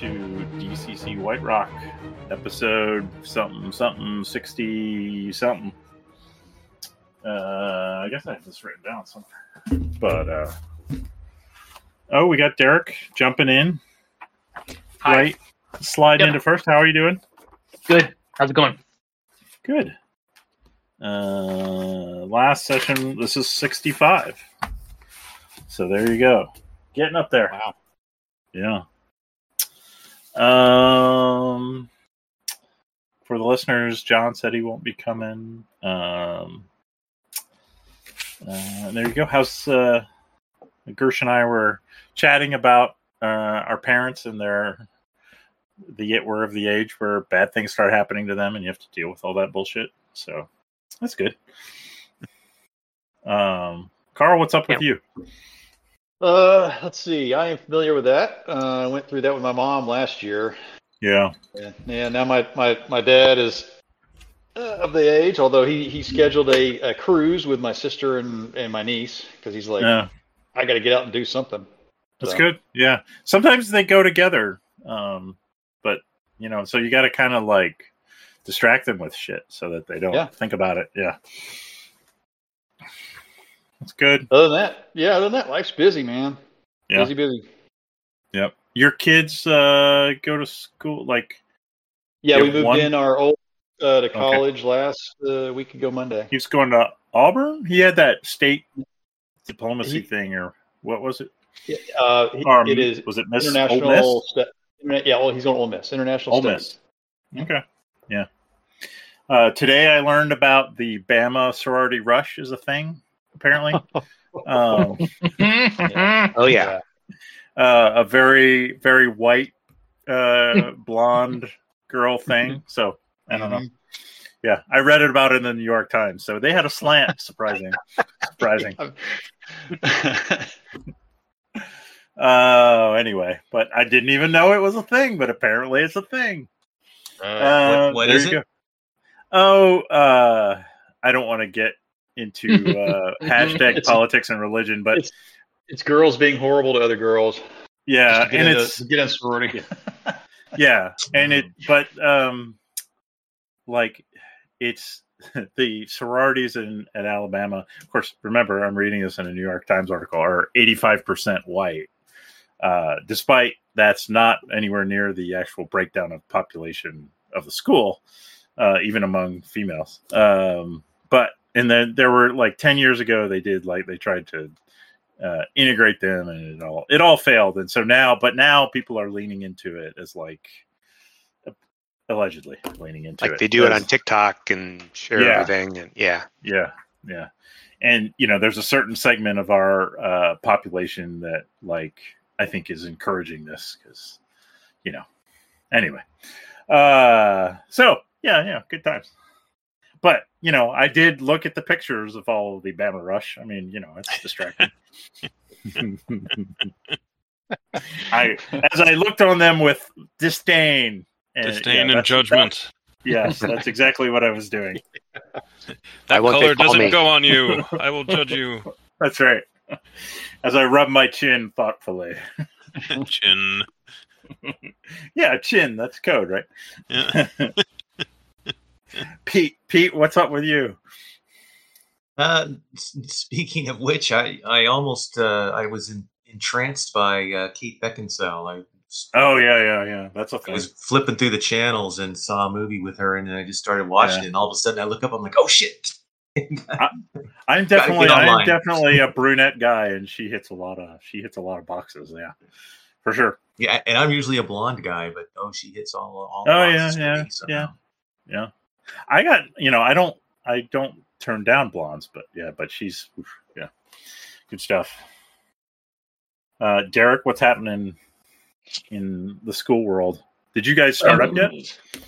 to DCC Whiterock, episode something something sixty something. Uh, I guess I have this written down somewhere. But uh, oh, we got Derek jumping in. Hi. Right, slide Yep. into first. How are you doing? Good. How's it going? Good. Uh, last session, this is 65. So there you go. Getting up there. Wow. Yeah. Um, for the listeners, John said he won't be coming. Um, uh, there you go. How's uh, Gersh and I were chatting about uh, our parents and their the yet we're of the age where bad things start happening to them and you have to deal with all that bullshit. So that's good. Um, Carl, what's up with you? Uh, let's see. I am familiar with that. Uh, I went through that with my mom last year. Yeah. Yeah, yeah now my, my, my dad is uh, of the age, although he, he scheduled a, a cruise with my sister and, and my niece because he's like, Yeah. I got to get out and do something. That's So, good. Yeah. Sometimes they go together. Um, but you know, so you got to kind of like distract them with shit so that they don't Yeah. think about it. Yeah. That's good. Other than that, yeah, other than that, life's busy, man. Yeah. Busy, busy. Yep. Your kids uh go to school like Yeah, we moved one? in our old uh, to college last uh, week ago Monday. he's going to Auburn? He had that state diplomacy He- thing or what was it? Uh, he- Or it is was it Miss international. Miss? Sta- yeah, well, he's going to Ole Miss. International Ole Miss. Okay. Yeah. Uh, today I learned about the Bama sorority rush is a thing, apparently. um, Oh yeah. uh, a very, very white, uh, blonde girl thing. So I don't know. Mhm. Yeah, I read it about it in the New York Times. So they had a slant. Surprising. Surprising. Oh, anyway, but I didn't even know it was a thing, but apparently it's a thing. Uh, what there is you it? go. Oh, uh, I don't want to get into uh, hashtag politics and religion, but It's- it's girls being horrible to other girls. yeah, and into- it's get in sorority. yeah, and it, but um, like it's the sororities in at Alabama. Of course, remember I'm reading this in a New York Times article. Are 85 percent white, uh, despite that's not anywhere near the actual breakdown of population of the school, uh, even among females. Um, but and then there were like 10 years ago they did like they tried to uh, integrate them and it all it all failed and so now but now people are leaning into it as like allegedly leaning into it. Like it they do it on TikTok and share Yeah. everything, and yeah, yeah yeah and you know there's a certain segment of our uh, population that like i think is encouraging this because you know anyway uh so yeah yeah good times but you know i did look at the pictures of all of the bama rush i mean you know it's distracting i as i looked on them with disdain and, Disdain yeah, and that's- judgment. yes that's exactly what i was doing That color doesn't me. go on you. I will judge you. That's right. As I rub my chin thoughtfully. Chin. Yeah, chin. That's code, right? Yeah. Pete, Pete, what's up with you? Uh, speaking of which, I I almost uh, I was in, entranced by uh, Kate Beckinsale. I, Oh yeah, yeah, yeah. That's a I was flipping through the channels and saw a movie with her, and I just started watching Yeah. it. And all of a sudden, I look up, I'm like, oh shit! I'm definitely, I'm definitely a brunette guy, and she hits a lot of, she hits a lot of boxes. Yeah, for sure. yeah, and I'm usually a blonde guy, but oh, she hits all all. Oh, yeah, for yeah. Yeah, I got, you know, I don't, I don't turn down blondes, but yeah, but she's, oof, yeah, good stuff. Uh, Derek, what's happening in the school world? Did you guys start up yet?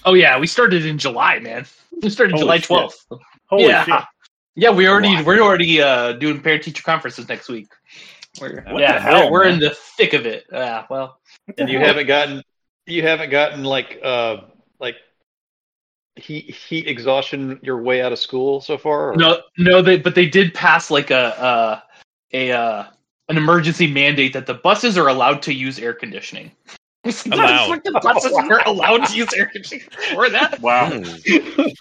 Oh yeah, we started in July, man. We started Holy July shit. twelfth. Holy yeah, shit! yeah. We already Wow. we're already uh, doing parent teacher conferences next week. We're, What yeah, the hell, we're, we're man? in the thick of it. Yeah, well, and you hell? haven't gotten you haven't gotten like uh like heat heat exhaustion your way out of school so far? or- no, no, they but they did pass like a uh, a uh, an emergency mandate that the buses are allowed to use air conditioning. Allowed. the buses were allowed to use air conditioning for that. Wow.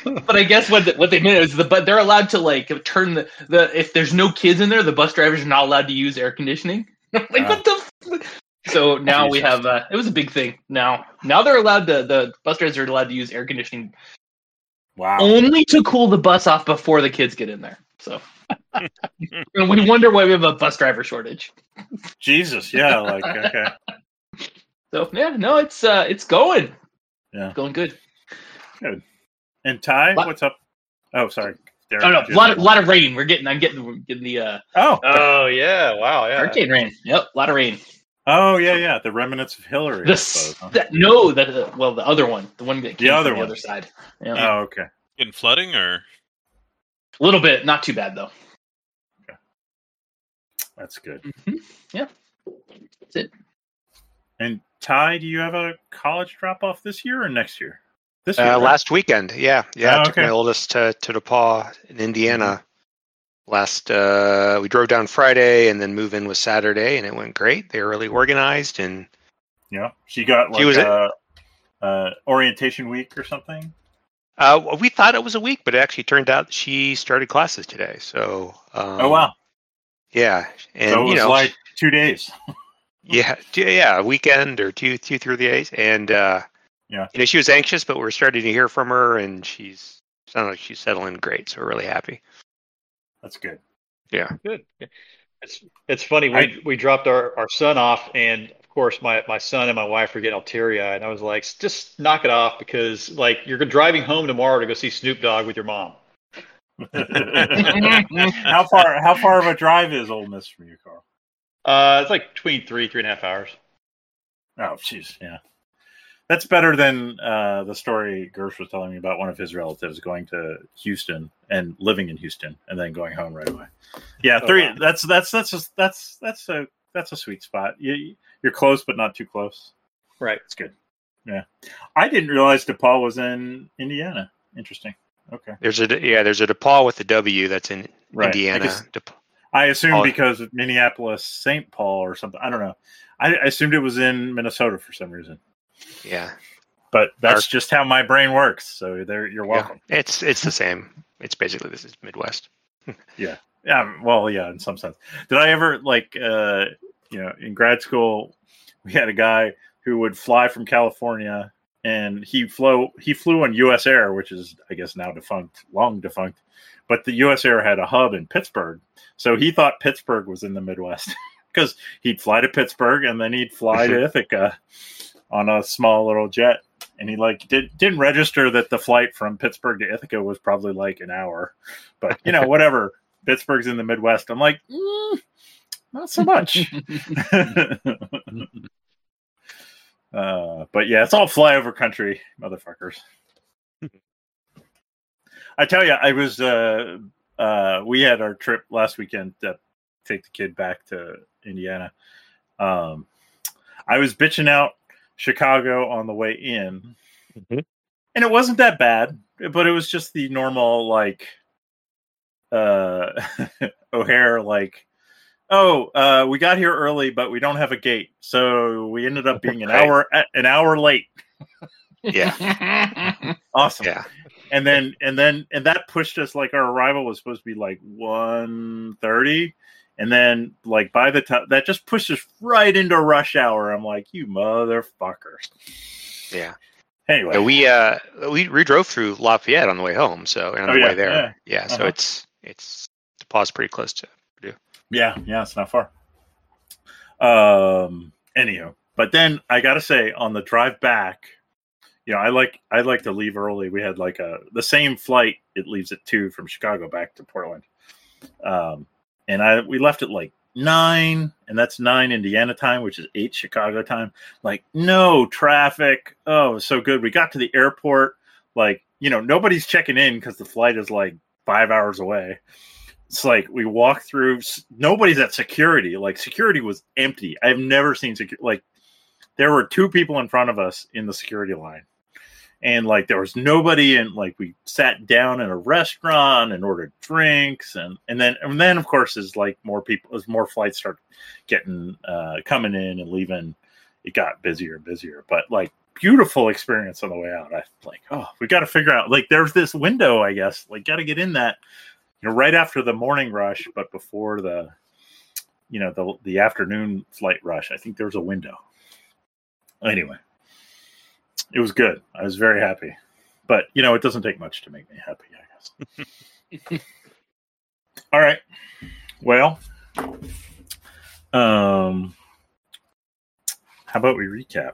But I guess what the, what they meant is the but they're allowed to like turn the, the if there's no kids in there, the bus drivers are not allowed to use air conditioning. like what the. F- so now we have uh, it was a big thing. Now now they're allowed to the bus drivers are allowed to use air conditioning Wow. only to cool the bus off before the kids get in there. So and we wonder why we have a bus driver shortage. Jesus. Yeah. Like okay. So yeah, no, it's uh it's going. Yeah. Going good. Good. And Ty, What? what's up? Oh, sorry. Derek, Oh no, a lot of lot of rain. We're getting I'm getting we're getting the uh Oh. Oh yeah! Wow! Yeah. hurricane rain. Yep, a lot of rain. Oh yeah, yeah. The remnants of Hilary. I The suppose, huh? that, no, that uh, well, the other one, the one that came other from the one. other side. Yeah. Oh, okay. In flooding or a little bit, not too bad though. That's good. Mhm. Yeah, that's it. And Ty, do you have a college drop off this year or next year? This year. Uh, right? last weekend, yeah, yeah. Oh, I took okay. my oldest to to DePauw in Indiana. Last, uh, we drove down Friday and then move in was Saturday, and it went great. They were really organized, and Yeah. She got like She was- a, uh, orientation week or something. uh, we thought it was a week, but it actually turned out she started classes today. So, um, oh wow. yeah, and so it was you know, like two days. yeah, yeah, a weekend or two, two, three days, and uh, Yeah. you know, she was anxious, but we're starting to hear from her, and she's sounded like she's settling great. So we're really happy. That's good. Yeah. Good. It's it's funny. We I- we dropped our, our son off, and of course my, my son and my wife were getting all teary eyed. And I was like, just knock it off because like you're driving home tomorrow to go see Snoop Dogg with your mom. how far? How far of a drive is Ole Miss from you, Carl? Uh, it's like between three three and a half hours. Oh, jeez, yeah. That's better than uh, the story Gersh was telling me about one of his relatives going to Houston and living in Houston and then going home right away. Yeah, Oh, three. wow. That's that's that's a, that's that's a that's a sweet spot. You you're close but not too close. Right. It's good. Yeah, I didn't realize DePauw was in Indiana. Interesting. Okay, There's a yeah, there's a DePauw with the W that's in Right. I Indiana. guess- DePauw. I assume because of Minneapolis St. Paul or something. I don't know. I, I assumed it was in Minnesota for some reason. Yeah, But that's just how my brain works. So there, you're welcome. yeah, it's it's the same. It's basically this is Midwest. Yeah. Well, yeah, in some sense. Did I ever like, uh, you know, in grad school, we had a guy who would fly from California, and he flew he flew on U.S. Air, which is I guess now defunct, long defunct. But the U.S. Air had a hub in Pittsburgh, so he thought Pittsburgh was in the Midwest because he'd fly to Pittsburgh and then he'd fly to Ithaca on a small little jet. And he like did, didn't register that the flight from Pittsburgh to Ithaca was probably like an hour, but you know whatever. Pittsburgh's in the Midwest. I'm like, mm, not so much. uh, but yeah, it's all flyover country, motherfuckers. I tell you, I was. Uh, uh, we had our trip last weekend to take the kid back to Indiana. Um, I was bitching out Chicago on the way in, Mhm. and it wasn't that bad, but it was just the normal like uh O'Hare like oh uh we got here early but we don't have a gate. So we ended up being an Right. hour an hour late. Yeah, awesome. Yeah, and then and then and that pushed us like our arrival was supposed to be like 1.30 and then like by the time that just pushes right into rush hour i'm like you motherfucker. yeah. anyway Yeah, we uh we, we drove through Lafayette on the way home, so and on Oh, the yeah, way there, yeah. yeah. so Uh-huh. it's it's pause pretty close to. Purdue. Yeah, yeah, it's not far. Um, anyhow, but then I gotta say, on the drive back, you know, I like I like to leave early. We had like a the same flight. It leaves at two from Chicago back to Portland, um, and I we left at like nine, and that's nine Indiana time, which is eight Chicago time. Like no traffic. Oh, so good. We got to the airport. Like you know, nobody's checking in because the flight is like five hours away it's like we walk through nobody's at security like security was empty i've never seen secu- like there were two people in front of us in the security line and like there was nobody and like we sat down in a restaurant and ordered drinks and and then and then of course as like more people as more flights start getting uh coming in and leaving it got busier and busier. But like beautiful experience on the way out. I like, oh, we got to figure out like there's this window, I guess. Like, got to get in that, you know, right after the morning rush, but before the, you know, the the afternoon flight rush. I think there's a window. Anyway, it was good. I was very happy, but you know, it doesn't take much to make me happy. I guess. All right. Well, um, how about we recap?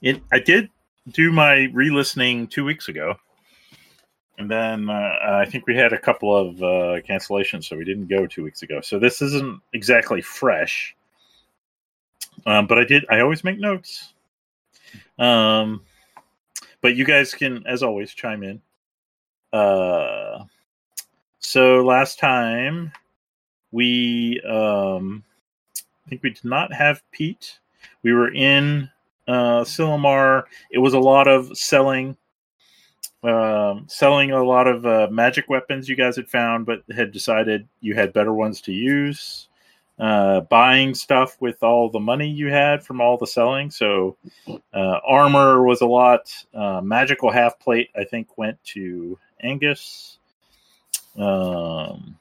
It I did do my re-listening two weeks ago, and then uh, I think we had a couple of uh, cancellations, so we didn't go two weeks ago. So this isn't exactly fresh, um, but I did. I always make notes. Um, but you guys can, as always, chime in. Uh, so last time we, um, I think we did not have Pete. We were in uh, Cillamar. It was a lot of selling, um, selling a lot of uh, magic weapons you guys had found, but had decided you had better ones to use. Uh, buying stuff with all the money you had from all the selling. So, uh, armor was a lot. Uh, magical half plate, I think, went to Angus. Um,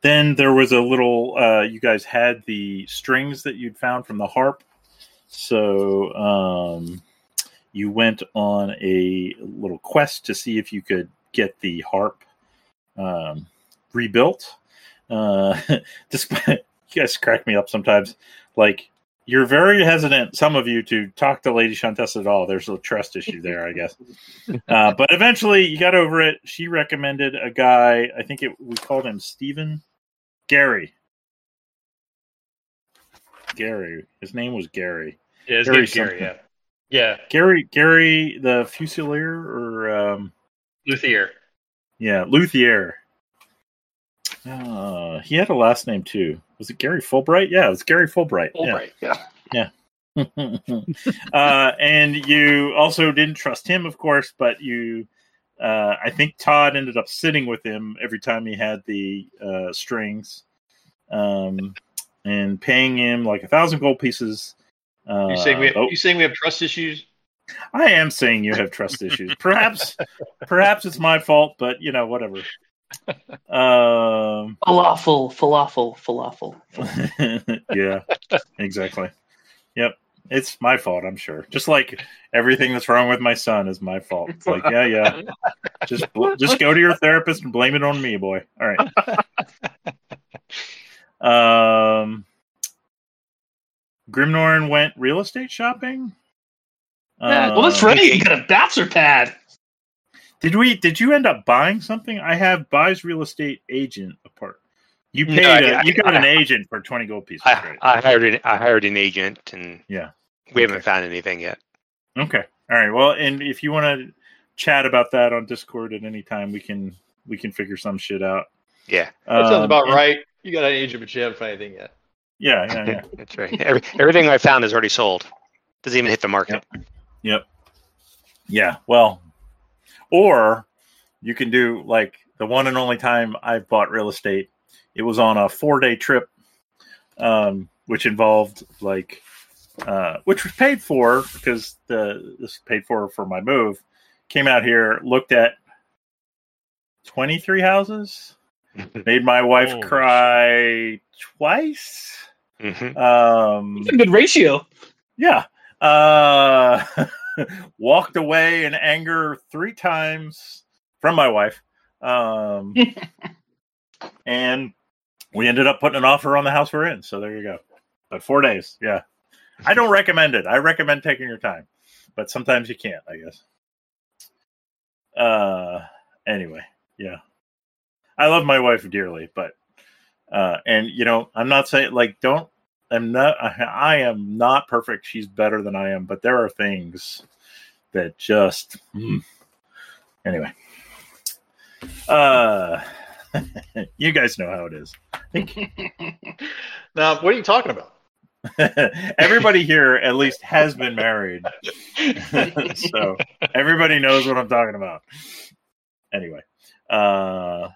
then there was a little. Uh, you guys had the strings that you'd found from the harp, so um, you went on a little quest to see if you could get the harp um, rebuilt. Uh, despite you guys crack me up sometimes, like you're very hesitant, some of you, to talk to Lady Shantessa at all. There's a trust issue there, I guess. Uh, but eventually, you got over it. She recommended a guy. I think it we called him Stephen Gary. Gary. His name was Gary. Yeah, it's Gary, Gary, yeah. Yeah, Gary. Gary, the Fusilier, or um, Luthier. yeah, Luthier. Uh, he had a last name too. Was it Gary Fulbright? Yeah, it was Gary Fulbright. Fulbright, yeah. Yeah. uh, and you also didn't trust him, of course, but you, uh, I think Todd ended up sitting with him every time he had the uh, strings, um, and paying him like a thousand gold pieces. Uh, You saying we have, oh, you saying we have trust issues? I am saying you have trust issues. Perhaps, perhaps it's my fault, but you know, whatever. Um, Falafel, falafel, falafel. yeah, exactly. Yep, it's my fault. I'm sure. Just like everything that's wrong with my son is my fault. It's like, yeah, yeah. Just, just go to your therapist and blame it on me, boy. All right. Um, Grimnorn went real estate shopping. Yeah, well, that's Um, right. You got a bachelor pad. Did we? Did you end up buying something? I have buys real estate agent apart. You No, paid. I- a, I- you got an I- agent for twenty gold pieces, I, right? I hired an, I hired an agent, and Yeah. we haven't Okay. found anything yet. Okay. All right. Well, and if you want to chat about that on Discord at any time, we can we can figure some shit out. Yeah, That sounds Um, about and- right. You got an agent, but you haven't found anything yet. Yeah, yeah, yeah. that's right. Every, everything I found is already sold. Doesn't even hit the market. Yep. Yeah. Well, or you can do like the one and only time I've bought real estate. It was on a four day trip, um, which involved like, uh, which was paid for because the this paid for for my move. Came out here, looked at twenty three houses, made my wife Holy cry twice. hmm Um, That's a good ratio. yeah. Uh, walked away in anger three times from my wife. Um, and we ended up putting an offer on the house we're in. So there you go. But four days. Yeah. I don't recommend it. I recommend taking your time, but sometimes you can't, I guess. Uh, anyway. Yeah. I love my wife dearly, but, uh, and you know, I'm not saying like, don't I'm not I, I am not perfect. She's better than I am, but there are things that just mm. anyway. Uh you guys know how it is. Now, what are you talking about? Everybody here at least has been married. so everybody knows what I'm talking about. Anyway. Uh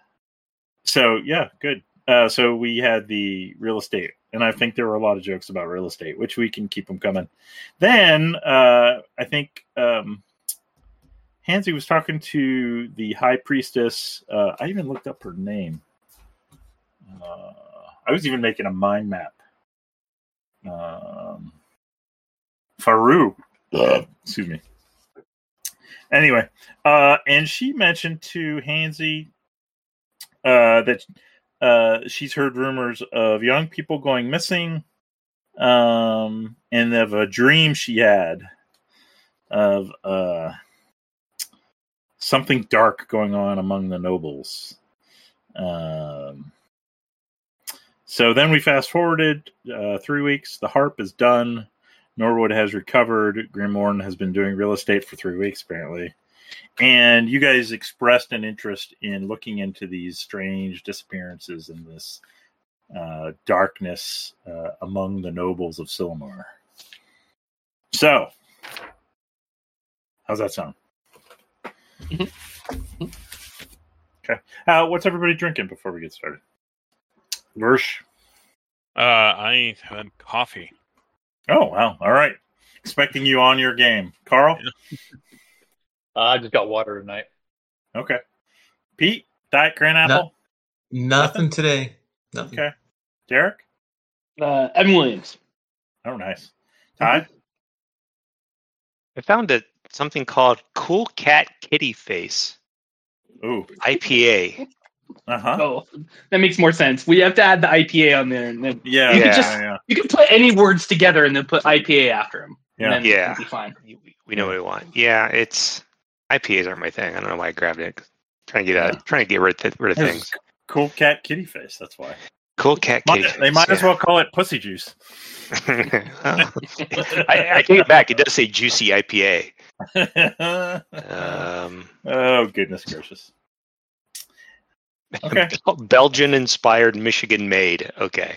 so yeah, good. Uh so we had the real estate and I think there were a lot of jokes about real estate, which we can keep them coming. Then uh, I think um, Hansy was talking to the high priestess. Uh, I even looked up her name. Uh, I was even making a mind map. Um, Faru. Excuse me. Anyway, uh, and she mentioned to Hansy uh, that uh, she's heard rumors of young people going missing, um, and of a dream she had of uh, something dark going on among the nobles. Um, so then we fast forwarded uh, three weeks. The harp is done. Norwood has recovered. Grimorn has been doing real estate for three weeks, apparently. And you guys expressed an interest in looking into these strange disappearances and this uh, darkness uh, among the nobles of Cillamar. So, how's that sound? Okay. Uh, what's everybody drinking before we get started? Gersh. Uh, I had coffee. Oh wow! All right. Expecting you on your game, Carl. I just got water tonight. Okay. Pete, Diet Grand Apple. Nothing today. Nothing. Okay. Derek. Uh, Evan Williams. Oh, nice. Ty. I found it something called Cool Cat Kitty Face Ooh. IPA. Uh huh. Oh, that makes more sense. We have to add the IPA on there, and then Yeah. You Yeah. could just- yeah. you can put any words together and then put IPA after them. Yeah. and then Yeah. it'll be fine. We- We know what we want. Yeah, it's IPAs aren't my thing. I don't know why I grabbed it. Trying to get out, trying to get rid of, rid of It's things. Cool cat kitty face. That's why. Cool Cat Kitty Might- Face. they might as well call it pussy juice. Well, I, I take it back. It does say juicy IPA. Um, oh goodness gracious. Okay. Belgian inspired, Michigan made. Okay.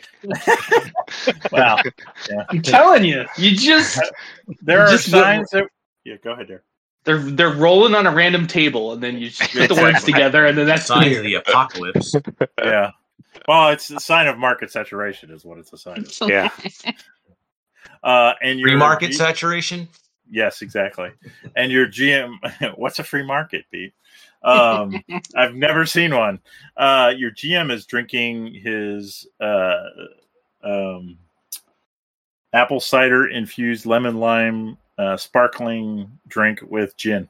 Wow. I'm telling you, you just There are Just signs that. Yeah. Go ahead, Derek. They're they're rolling on a random table, and then you just put the words together, and then that's Sign of the apocalypse. Yeah. Well, it's a sign of market saturation, is what it's a sign of. Yeah. Uh, and your Free market G- saturation. Yes, exactly. And your GM, what's a free market, Pete? Um, I've never seen one. Uh, your GM is drinking his uh, um, apple cider infused lemon lime uh, sparkling drink with gin,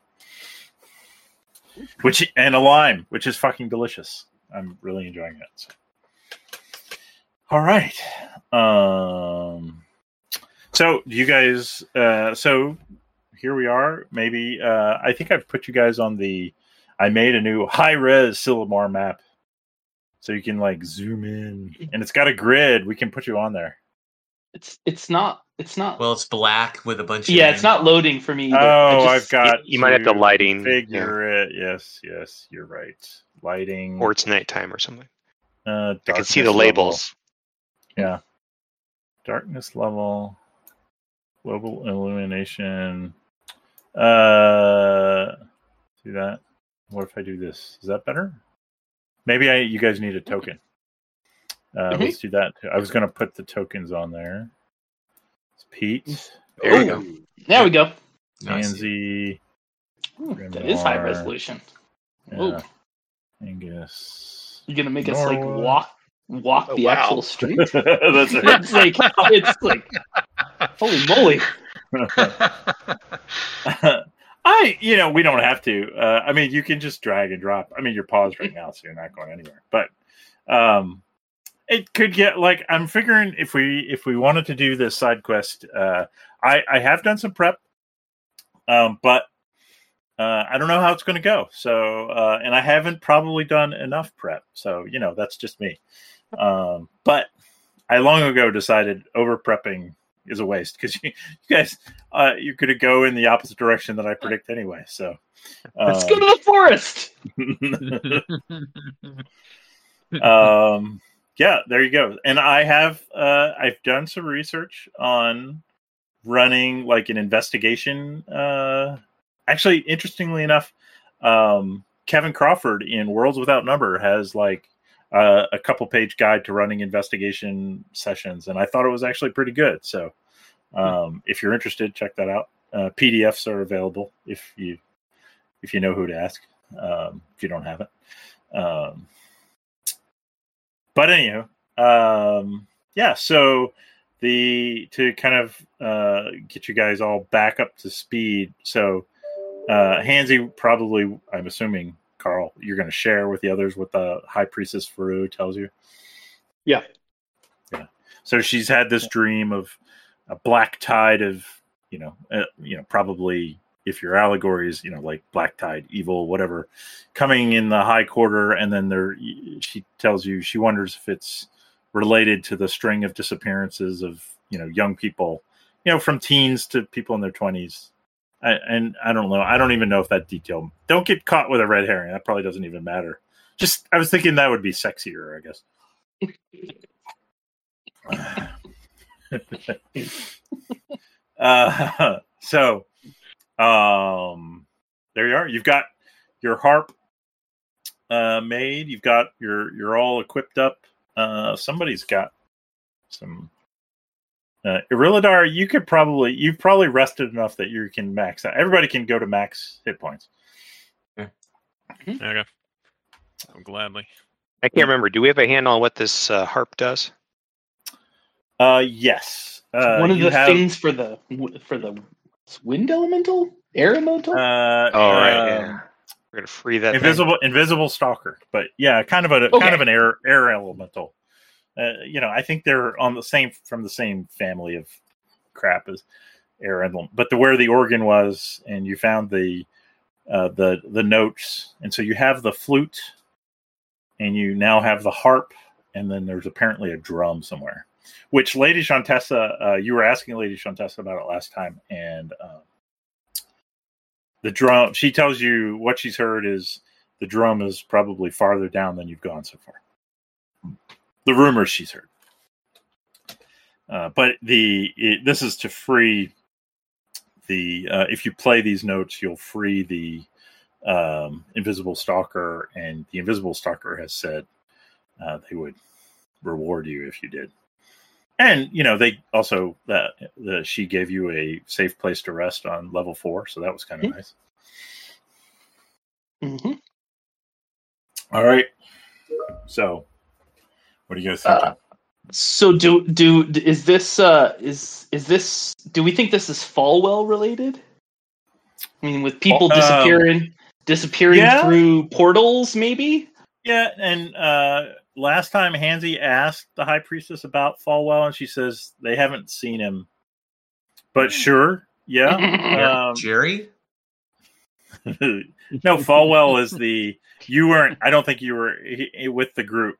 which and a lime, which is fucking delicious. I'm really enjoying it. So. All right. Um, so you guys, uh, so here we are. Maybe uh, I think I've put you guys on the. I made a new high res Cillamar map, so you can like zoom in, and it's got a grid. We can put you on there. It's it's not it's not. Well, it's black with a bunch of. yeah, it's not loading for me. either. Oh, just- I've got. you might have to lighting, Figure it. Yes, yes, you're right. Lighting. Or it's nighttime or something. uh, I can see darkness the level. labels. Yeah. Darkness level, global illumination. Uh, do that. What if I do this? Is that better? Maybe I. You guys need a token. Uh, Mhm. Let's do that. Too. I was going to put the tokens on there. It's Pete, There you Ooh, go. There we go. Nice. Ooh, that is high Grimoire. resolution. yeah, Ooh. Angus. You're gonna make us like walk walk Oh, the wow. actual street. That's it. it's like it's like holy moly. I, you know, we don't have to. Uh, I mean, you can just drag and drop. I mean, you're paused right now, so you're not going anywhere. But um, it could get like I'm figuring if we if we wanted to do this side quest, uh, I I have done some prep, um, but uh, I don't know how it's going to go. So, uh, and I haven't probably done enough prep. So, you know, that's just me. Um, but I long ago decided over prepping is a waste because you, you guys uh, you're going to go in the opposite direction that I predict anyway. So Let's go to the forest. um, yeah, there you go. And I have uh, I've done some research on running like an investigation. Uh, actually, interestingly enough, um, Kevin Crawford in Worlds Without Number has like uh, a couple page guide to running investigation sessions, and I thought it was actually pretty good. So, um, if you're interested, check that out. Uh, PDFs are available if you if you know who to ask. Um, if you don't have it, um, but anywho, um, yeah. So the to kind of uh, get you guys all back up to speed. So uh, Hansy probably, I'm assuming, Carl, you're going to share with the others what the High Priestess Faru tells you. Yeah. Yeah. So she's had this dream of a black tide of, you know, uh, you know, probably if your allegories, you know, like black tide, evil, whatever, coming in the high quarter, and then there, she tells you she wonders if it's related to the string of disappearances of you know young people, you know, from teens to people in their twenties. And I don't know. I don't even know if that detail. Don't get caught with a red herring. That probably doesn't even matter. Just I was thinking that would be sexier. I guess. uh, so, um, there you are. You've got your harp uh, made. You've got your you're all equipped up. Uh, somebody's got some. Uh, Irilladar, you could probably you've probably rested enough that you can max out. Everybody can go to max hit points. Okay. Oh, gladly. I can't remember. Do we have a handle on what this uh, harp does? Uh, yes. Uh, One of the have, things for the for the wind elemental, air elemental. Uh, Oh, right. um, yeah. We're gonna free that. thing. invisible invisible stalker but yeah kind of a Okay. kind of an air air elemental uh, you know i think they're on the same from the same family of crap as air elemental but the where the organ was and you found the uh, the the notes and so you have the flute and you now have the harp and then there's apparently a drum somewhere which lady shantessa uh, you were asking lady shantessa about it last time and um, the drum she tells you what she's heard is the drum is probably farther down than you've gone so far. The rumors she's heard. Uh, but the it, this is to free the uh, if you play these notes you'll free the um, invisible stalker and the invisible stalker has said uh, they would reward you if you did and you know they also that the, she gave you a safe place to rest on level four so that was kind of Mhm. nice hmm all right so what do you guys think Uh, So do do is this uh is is this do we think this is Falwell related? I mean, with people Um, disappearing disappearing yeah. through portals, maybe. yeah and uh last time hansy asked the high priestess about falwell and she says they haven't seen him but sure yeah um, Jerry? no, Falwell is the you weren't. I don't think you were he- he- with the group,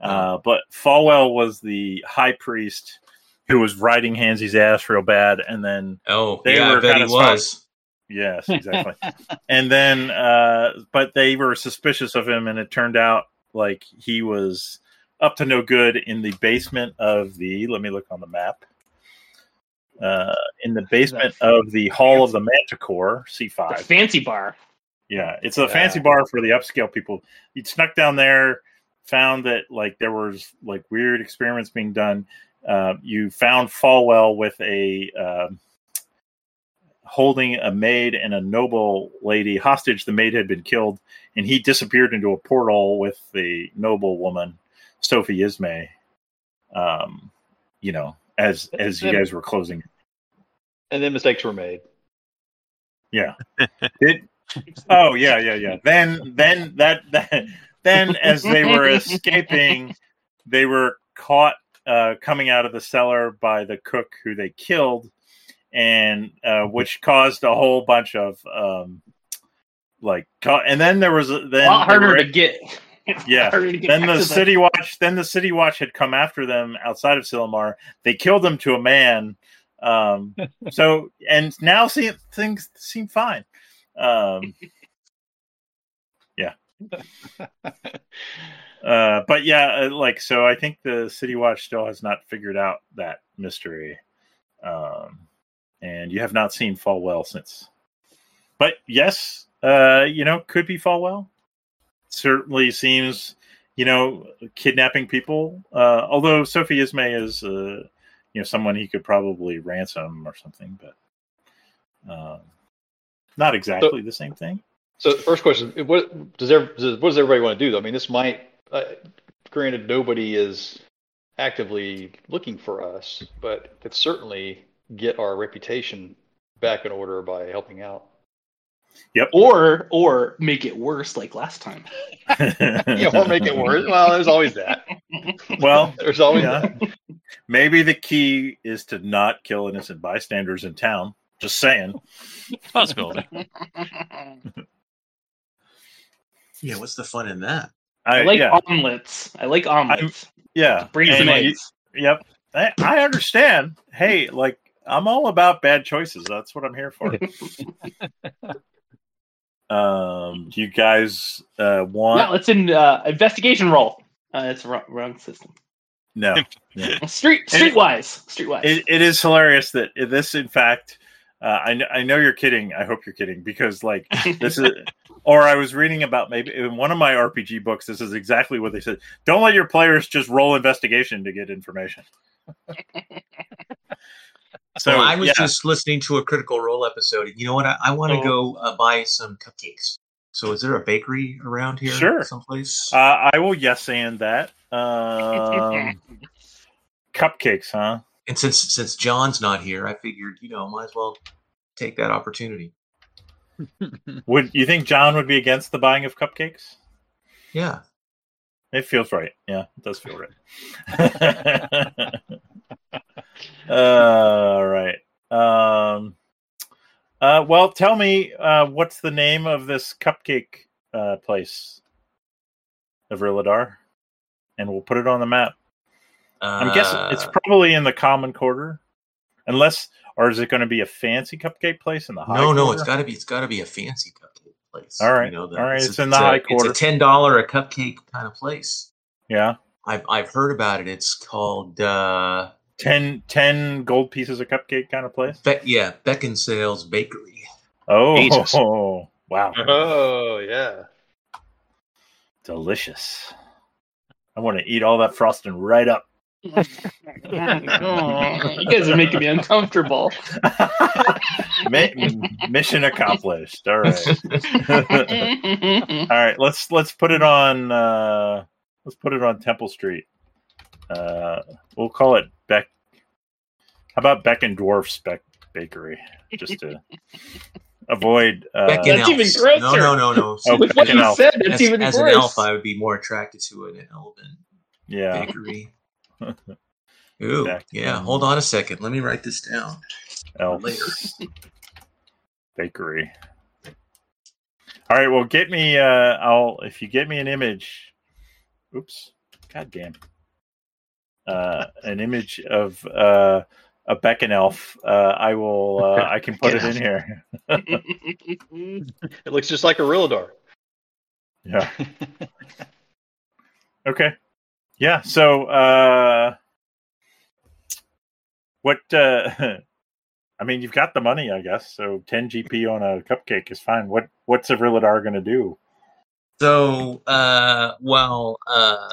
uh, but Falwell was the high priest who was riding Hansy's ass real bad, and then Oh, They yeah, were I bet he kinda smart. was. yes, exactly, and then uh, but they were suspicious of him, and it turned out like he was up to no good in the basement of the. Let me look on the map. Uh, in the basement of the Hall of the Manticore, C five. fancy bar. Yeah, it's a fancy bar for the upscale people. You snuck down there, found that like there was like weird experiments being done. Uh, you found Falwell with a um holding a maid and a noble lady hostage. The maid had been killed, and he disappeared into a portal with the noble woman, Sophie Ismay. Um, you know, as as you guys were closing. And then mistakes were made. Yeah. Did oh yeah yeah yeah. Then then that that then as they were escaping, they were caught uh, coming out of the cellar by the cook who they killed, and uh, which caused a whole bunch of um, like. ca- And then there was a- A then lot harder were- to get. Yeah. to get then the to city watch then the city watch had come after them outside of Cillamar. They killed them to a man. Um, so and now see things seem fine. Um, yeah. uh, but yeah, uh, like so, I think the city watch still has not figured out that mystery, um, and you have not seen Falwell since. But yes, uh, you know, could be Falwell. Certainly seems you know, kidnapping people. Uh, although Sophie Ismay is, uh, you know, someone he could probably ransom or something, but uh, not exactly the same thing. So the first question: What does, every, does what does everybody want to do? I mean, this might. Uh, granted, nobody is actively looking for us, but could certainly get our reputation back in order by helping out. Yeah. Or or make it worse like last time. Yeah, or make it worse. Well, there's always that. well, There's always Yeah. that. maybe the key is to not kill innocent bystanders in town. Just saying. Possibility. Yeah, what's the fun in that? I, I like yeah, omelets. I like omelets. yeah. Bring some eggs. Yep. I, I understand. Hey, like I'm all about bad choices. That's what I'm here for. um, do you guys uh, want? No, it's in uh, investigation roll. Uh, it's wrong, wrong system. no. Street streetwise. Streetwise. It, it is hilarious that this, in fact, uh, I kn- I know you're kidding. I hope you're kidding because like this is. Or I was reading about maybe in one of my RPG books. This is exactly what they said. Don't let your players just roll investigation to get information. So so I was yeah. just listening to a Critical Role episode, and you know what? I, I want to Oh. go uh, buy some cupcakes. So is there a bakery around here? Sure. Someplace? Uh, I will yes and that. Um, cupcakes, huh? and since since John's not here, I figured, you know, might as well take that opportunity. Would you think John would be against the buying of cupcakes? Yeah. It feels right. Yeah, it does feel right. All right. Um, uh, well, tell me, uh, what's the name of this cupcake uh, place of Riladar? And we'll put it on the map. I'm guessing it's Uh, probably in the common quarter, unless, or is it going to be a fancy cupcake place in the high? no, no, it's got to be it's got to be a fancy cupcake place. All right, you know, all right, it's, it's a- in the a- high It's quarter. a ten dollar a cupcake kind of place. Yeah, I've I've heard about it. It's called uh, 10, 10 gold pieces of cupcake kind of place. Be- yeah Beckinsale's Bakery. Oh, Jesus. wow, Oh yeah. delicious! I want to eat all that frosting right up. Oh, you guys are making me uncomfortable. Mi- Mission accomplished. All right, all right. Let's let's put it on. Uh, let's put it on Temple Street. Uh, we'll call it Beck. How about Beck and Dwarf's Beck Bakery, just to avoid. Uh, Beck and That's even grosser. No, no, no, no. Oh, With what Beck and you elf. said, that's as, even as worse. an elf, I would be more attracted to an elven yeah. bakery. Ooh, Beck yeah. Hold on a second. Let me write this down. Elf's Bakery. All right, well, get me. Uh, I'll if you get me an image. Oops, god damn. Uh, an image of uh, a Beck Elf. Uh, I will. Uh, I can put it in here. It looks just like a Rilladar. Yeah. Okay. Yeah. So, uh, what? Uh, I mean, you've got the money, I guess. So, 10 GP on a cupcake is fine. What What's a Villadar going to do? So, uh, well, uh,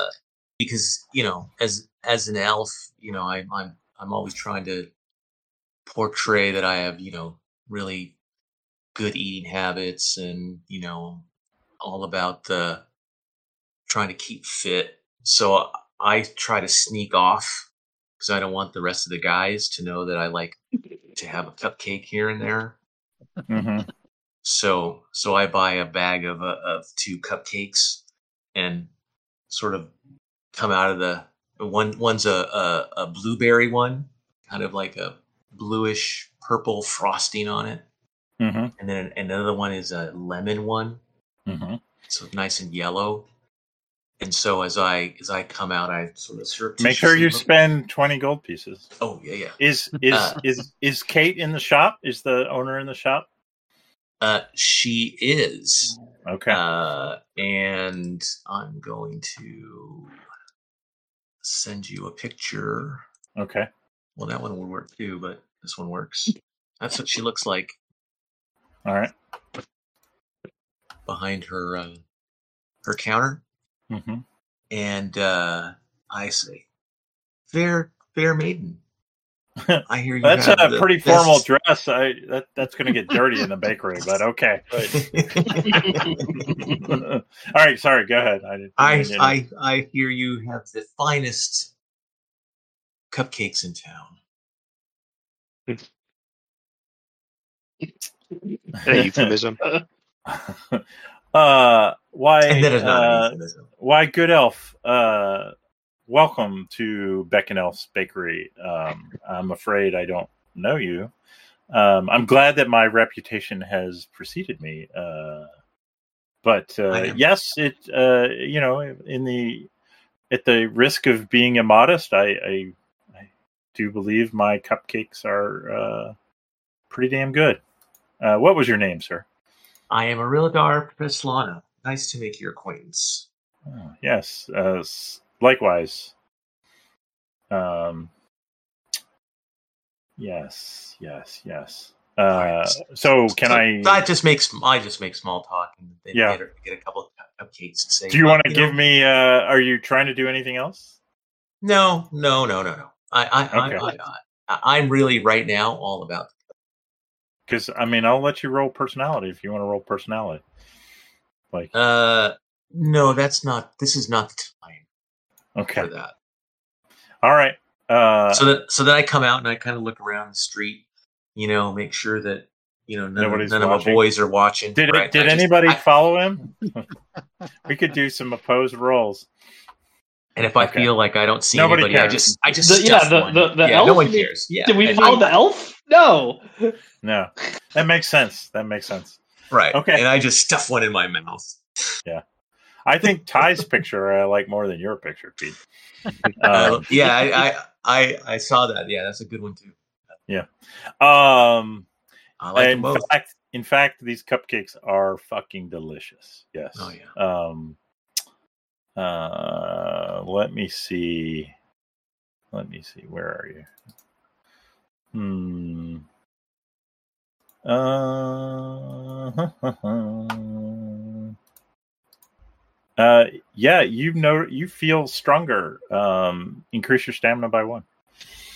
because you know, as as an elf, you know, I, I'm I'm always trying to portray that I have, you know, really good eating habits, and you know, all about the trying to keep fit. So I try to sneak off because I don't want the rest of the guys to know that I like to have a cupcake here and there. hmm So so I buy a bag of uh, of two cupcakes and sort of come out of the one one's a, a a blueberry one, kind of like a bluish purple frosting on it, hmm and then another one is a lemon one, hmm so nice and yellow. And so as I as I come out, I sort of Make sure you surreptitiously look- spend 20 gold pieces. Oh yeah, yeah. Is is Uh. is is Kate in the shop? Is the owner in the shop? Uh, she is. Okay. Uh, and I'm going to send you a picture. okay. Well, that one would work too, but this one works. That's what she looks like All right. behind her uh, her counter. hmm and uh, I say, "Fair, fair maiden." I hear you. That's have a the pretty formal dress. I that, that's going to get dirty in the bakery, but okay. All right, sorry. Go ahead. I I, I, I hear you have the finest cupcakes in town. A euphemism. uh, why? And that is not uh, an euphemism. why, good elf? Uh, welcome to Beck and Elf's Bakery. Um, I'm afraid I don't know you. Um, I'm glad that my reputation has preceded me. Uh, but uh, yes, it uh, you know in the at the risk of being immodest, I, I I do believe my cupcakes are uh, pretty damn good. Uh, what was your name, sir? I am Arilidar Preslana. Nice to make your acquaintance. Oh, yes, uh, likewise. Um, yes, yes, yes. Uh, so can I? I just make sm- I just make small talk and then Yeah. get, a, get a couple of cup- cupcakes and say. Do you "Well, want to know, give me? Uh, are you trying to do anything else? No, no, no, no, no. I, I, Okay. I, I, I'm really right now all about. Because I mean, I'll let you roll personality if you want to roll personality. Like, Uh, no, that's not. This is not the time okay, for that. all right. Uh, so that so then I come out and I kind of look around the street, you know, make sure that you know none, of, Nobody's none of my boys are watching. did right? did I just- anybody I- follow him? we could do some opposed roles. and if I Okay. feel like I don't see Nobody anybody, I cares. just I just The- yeah, the- one. the- the yeah, elf? no one cares. Yeah, Did we and- follow the elf? No. No, that makes sense. That makes sense. right? Okay. and I just stuff one in my mouth. I think Ty's picture I like more than your picture, Pete. Uh, Um, yeah, I, I I I saw that. Yeah, that's a good one too. um, I like in both. fact, in fact, these cupcakes are fucking delicious. Yes. Oh, yeah. Um. Uh, let me see. Let me see. Where are you? Hmm. Uh. Uh, yeah, you know, you feel stronger. Um, increase your stamina by one.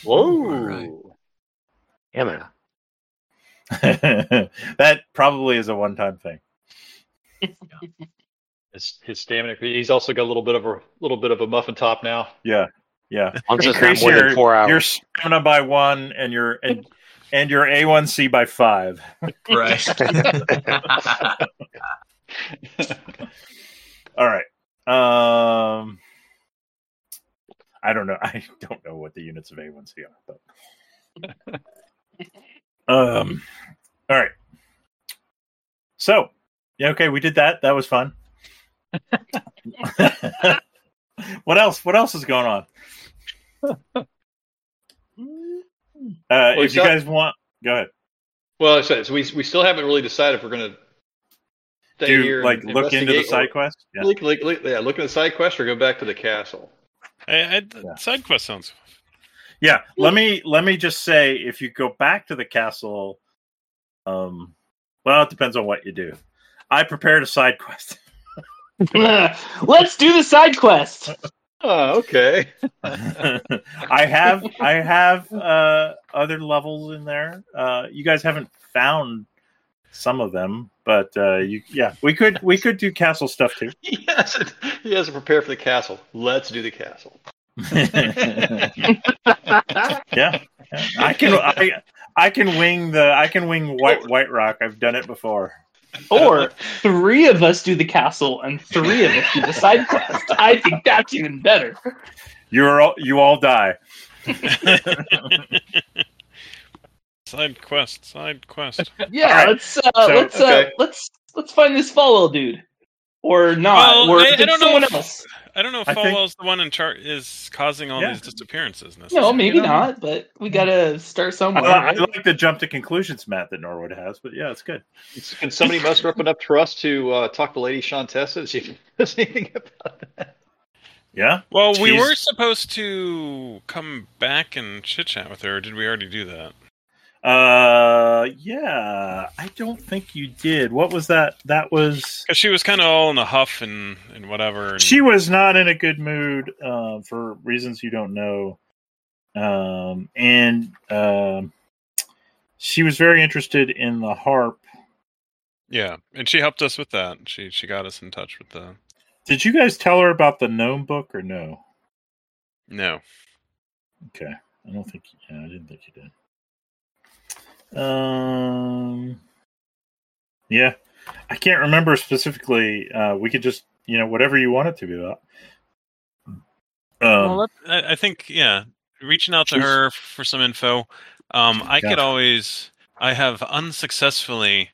Whoa. Alright. Yeah, man. that probably is a one-time thing. His, his stamina. He's also got a little bit of a little bit of a muffin top now. Yeah, yeah. Once it's not Increase more your, than four hours. your stamina by one, and your and and your A1C by five. right. All right. Um, I don't know. I don't know what the units of A1C are, but um, all right. So, yeah, okay, we did that. That was fun. what else? What else is going on? Uh, if you guys want, go ahead. Well, I said so. We we still haven't really decided if we're going to stay Do here. like and look into the side quest. Yeah. Look, look, look, yeah, look at the side quest or go back to the castle. I, I, Yeah. Side quest sounds. Yeah, let me let me just say if you go back to the castle, um, well, it depends on what you do. I prepared a side quest. Let's do the side quest. Oh, okay. I have I have uh, other levels in there. Uh, you guys haven't found some of them, but uh, you yeah we could we could do castle stuff too. He hasn't. He hasn't prepared for the castle. Let's do the castle. yeah, yeah. I can I I can wing the I can wing White Whiterock. I've done it before. Or three of us do the castle and three of us do the side quest. I think that's even better. You're all you all die. Side quest, side quest. Yeah, Alright, let's uh, so- let's okay. uh, let's let's find this Falwell dude, or not, Well, or I- I don't know someone if- else. I don't know if I think- the one in charge is causing all Yeah. these disappearances. No, necessarily. maybe not, but we gotta start somewhere. I right? like the jump to conclusions mat that Norwood has, but yeah, it's good. Can somebody muster up enough trust to uh, talk to Lady Shantessa and see if she knows anything about that? Yeah. Well, we were supposed to come back and chit chat with her. Or did we already do that? Uh, yeah, I don't think you did. What was that? That was Because she was kind of all in a huff and, and whatever. And, she was not in a good mood uh, for reasons you don't know, um, and um, she was very interested in the harp. yeah, and she helped us with that. She she got us in touch with the. Did you guys tell her about the gnome book or no? No. Okay, I don't think. Yeah, I didn't think you did. Um, yeah, I can't remember specifically. Uh, we could just, you know, whatever you want it to be about. Um, well, I, I think yeah, reaching out to her for some info. Um, I could always. I have unsuccessfully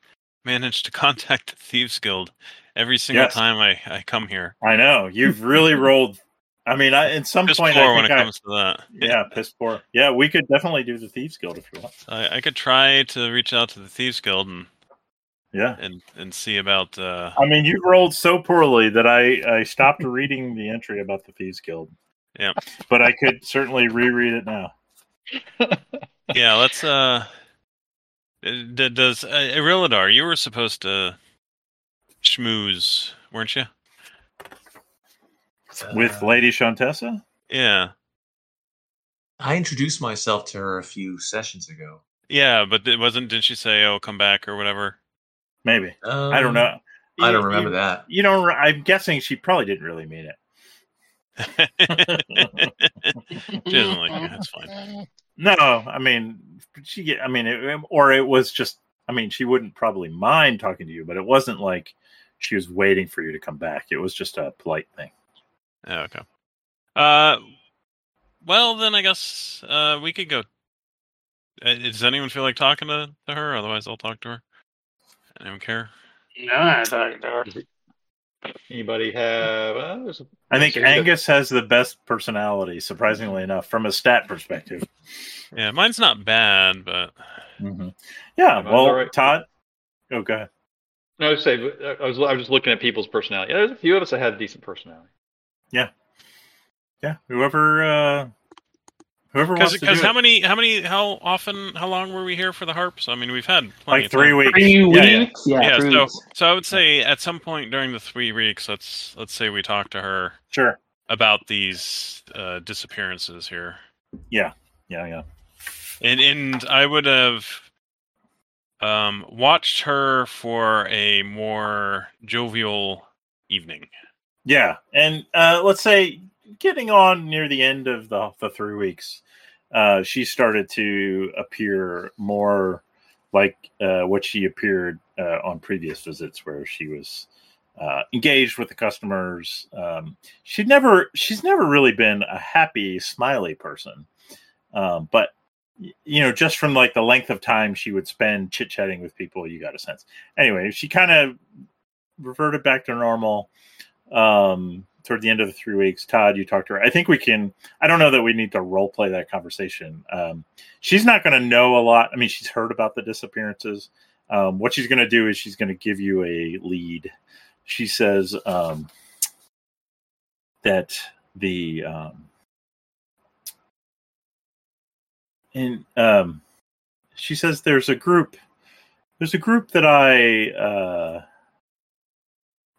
managed to contact the Thieves Guild every single Yes. time I, I come here. I know you've really rolled. I mean, I, at some Just point, poor I when it I, comes to that. yeah, piss poor. Yeah, we could definitely do the Thieves Guild if you want. I, I could try to reach out to the Thieves Guild and Yeah, and, and see about. Uh, I mean, you rolled so poorly that I I stopped reading the entry about the Thieves Guild. Yeah. but I could certainly reread it now. yeah, let's. Uh, does uh, Irilladar? You were supposed to schmooze, weren't you? With Uh, Lady Shantessa. Yeah, I introduced myself to her a few sessions ago. yeah, but it wasn't. Didn't she say, "Oh, come back" or whatever? Maybe Um, I don't know. I don't remember you, that. You don't. I'm guessing she probably didn't really mean it. she doesn't like you. That's fine. No, I mean she. get- I mean, it, or it was just. I mean, she wouldn't probably mind talking to you, but it wasn't like she was waiting for you to come back. It was just a polite thing. Yeah, okay. Uh, well then I guess uh we could go. Uh, does anyone feel like talking to, to her? Otherwise, I'll talk to her. Anyone care? No, I thought Anybody have? Uh, there's a, I think So you Angus has the best personality, surprisingly enough, from a stat perspective. Yeah, mine's not bad, but Mm-hmm. Yeah, Yeah. mine's well, all right. Todd. Oh, go ahead. no, I was say I was I was just looking at people's personality. Yeah, there's a few of us that had decent personality. Yeah. Yeah. Whoever. uh Whoever because wants to do how it. many how many how often how long were we here for the harps? I mean, we've had plenty like three time. weeks. three Yeah, yeah. weeks. Yeah, Yeah, three so weeks. so I would say at some point during the three weeks, let's let's say we talk to her Sure. about these uh, disappearances here, Yeah. Yeah. Yeah. and and I would have um, watched her for a more jovial evening. Yeah, and uh, let's say getting on near the end of the the three weeks, uh, she started to appear more like uh, what she appeared uh, on previous visits, where she was uh, engaged with the customers. Um, she'd never, she's never really been a happy, smiley person, um, but you know, just from like the length of time she would spend chit chatting with people, you got a sense. Anyway, she kind of reverted back to normal um toward the end of the three weeks todd you talked to her. I think we can i don't know that we need to role play that conversation. Um she's not going to know a lot. I mean she's heard about the disappearances. Um what she's going to do is she's going to give you a lead. She says um that the um and um she says there's a group there's a group that i uh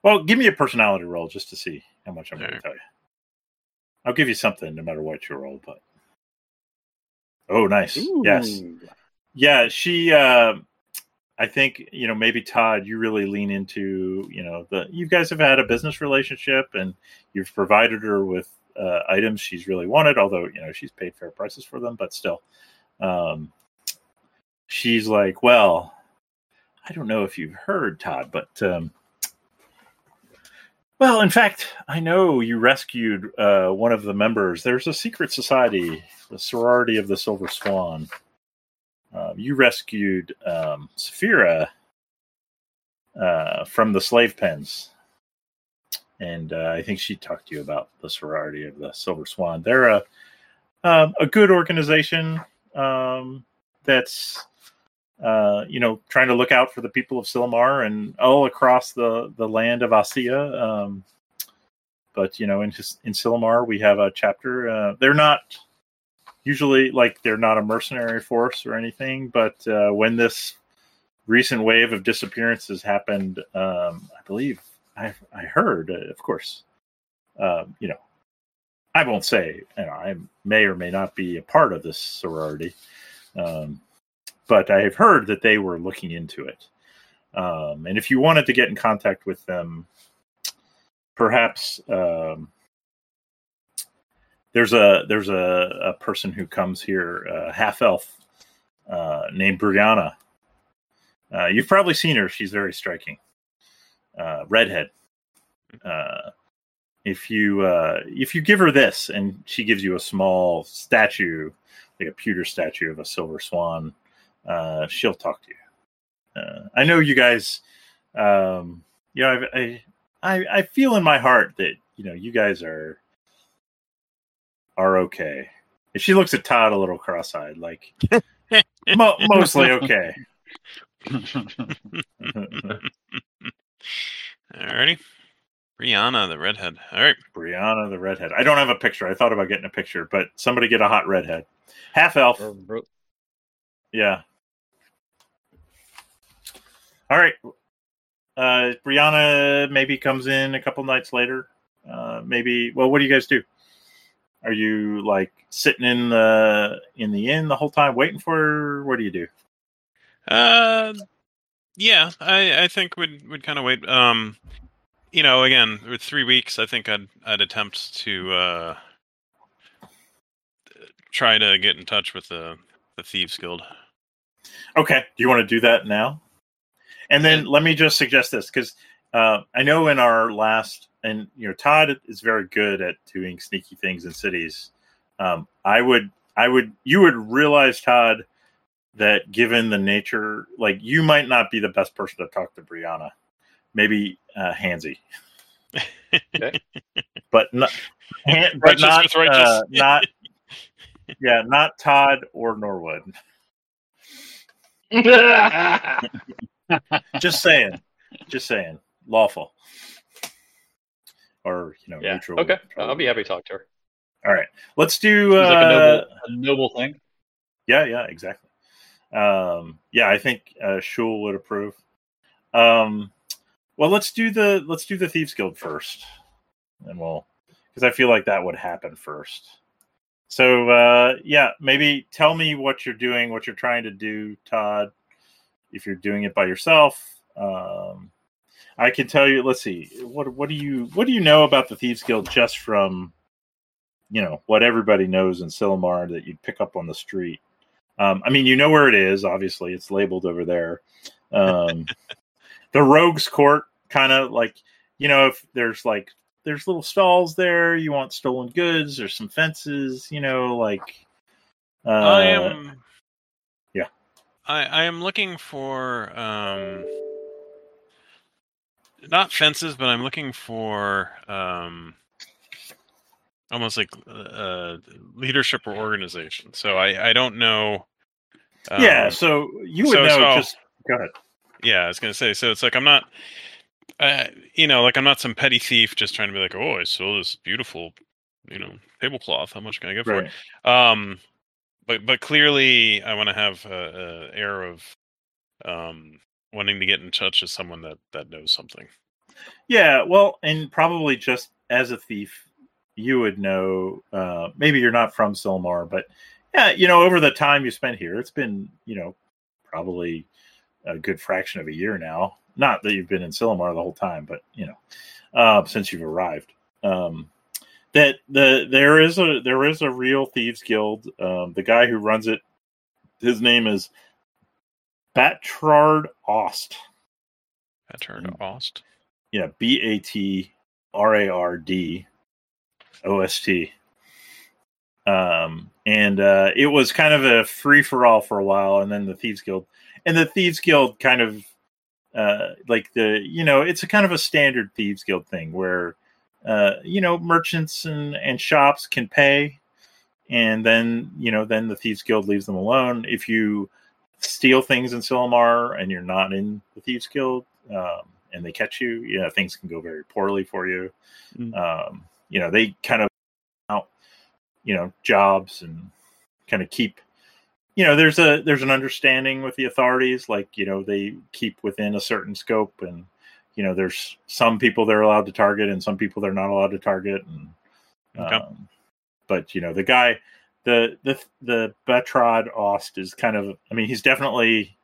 well, give me a personality roll just to see how much I'm going to tell you. I'll give you something no matter what you roll, but oh, nice, yes, yeah. She, uh, I think you know maybe Todd, you really lean into you know the you guys have had a business relationship and you've provided her with uh, items she's really wanted, although you know she's paid fair prices for them, but still, um, she's like, well, I don't know if you've heard Todd, but. Um, well, in fact, I know you rescued uh, one of the members. There's a secret society, the Sorority of the Silver Swan. Um, you rescued um, Saphira uh, from the slave pens. And uh, I think she talked to you about the Sorority of the Silver Swan. They're a, um, a good organization um, that's uh, you know, trying to look out for the people of Cillamar and all across the, the land of Aacia. Um, but you know, in in Cillamar, we have a chapter. Uh, they're not usually like they're not a mercenary force or anything, but uh, when this recent wave of disappearances happened, um, I believe I I heard, uh, of course, um, you know, I won't say, you know, I may or may not be a part of this sorority, um, but I have heard that they were looking into it. Um, and if you wanted to get in contact with them, perhaps um, there's a there's a, a person who comes here, uh, half elf, uh, named Brianna. Uh, you've probably seen her. She's very striking. Uh, redhead. Uh, if you uh, if you give her this, and she gives you a small statue, like a pewter statue of a silver swan, uh, she'll talk to you. Uh, I know you guys. Um, you know, I, I I feel in my heart that you know you guys are are okay. And she looks at Todd a little cross-eyed, like mo- mostly okay. Alrighty. Brianna, the redhead. All right. Brianna the redhead. I don't have a picture. I thought about getting a picture, but somebody get a hot redhead. Half elf. Bro- Yeah. All right. Uh, Brianna maybe comes in a couple nights later. Uh, maybe. Well, what do you guys do? Are you like sitting in the in the inn the whole time waiting for her? What do you do? Uh, yeah, I I think we'd we'd kind of wait. Um, you know, again, with three weeks, I think I'd I'd attempt to uh try to get in touch with the the thieves guild. Okay. Do you want to do that now? And then let me just suggest this because uh, I know in our last, and you know, Todd is very good at doing sneaky things in cities. Um, I would, I would, you would realize, Todd, that given the nature, like you might not be the best person to talk to Brianna. Maybe uh, Hansy, Okay. but not, Han, but Righteous not, with righteous. uh, not, yeah, not Todd or Norwood. Just saying. Just saying. Lawful. Or, you know, yeah. neutral. Okay. I'll be happy to talk to her. All right. Let's do Seems like a uh, noble, a noble thing. Yeah, yeah, exactly. Um, yeah, I think uh, Shul would approve. Um, well, let's do the let's do the Thieves Guild first, and we'll because I feel like that would happen first. So uh, yeah, maybe tell me what you're doing, what you're trying to do, Todd. If you're doing it by yourself, um, I can tell you. Let's see, what what do you what do you know about the Thieves Guild just from you know what everybody knows in Cillamar that you'd pick up on the street. Um, I mean, you know where it is. Obviously, it's labeled over there. Um, the Rogues Court, kind of like you know, if there's like there's little stalls there, you want stolen goods or some fences, you know, like. Uh, I am. Yeah. I I am looking for um. Not fences, but I'm looking for um. Almost like uh, leadership or organization. So I I don't know. yeah, um, so you would so- know. so- just go ahead. yeah, I was gonna say. So it's like I'm not, uh, you know, like I'm not some petty thief just trying to be like, oh, I sold this beautiful, you know, tablecloth. How much can I get for Right. it? Um, but but clearly, I want to have a, a air of, um, wanting to get in touch with someone that that knows something. Yeah, well, and probably just as a thief, you would know. Uh, maybe you're not from Cillamar, but yeah, you know, over the time you spent here, it's been you know probably a good fraction of a year now. Not that you've been in Cillamar the whole time, but you know, uh, since you've arrived. Um, that the there is a there is a real thieves guild. Um, the guy who runs it, his name is Batrard Ost. Batrard Ost. yeah, B A T R A R D O S T. Um, and uh, it was kind of a free for all for a while, and then the Thieves Guild, and the Thieves Guild kind of uh, like the you know it's a kind of a standard Thieves Guild thing where uh, you know merchants and and shops can pay, and then you know then the Thieves Guild leaves them alone. If you steal things in Cillamar and you're not in the Thieves Guild, um, and they catch you, you know, things can go very poorly for you. Mm. Um, you know, they kind of out, you know, jobs and kind of keep you know there's a there's an understanding with the authorities like you know they keep within a certain scope and you know there's some people they're allowed to target and some people they're not allowed to target. And Okay. um, but you know the guy the the the Batrard Ost is kind of I mean he's definitely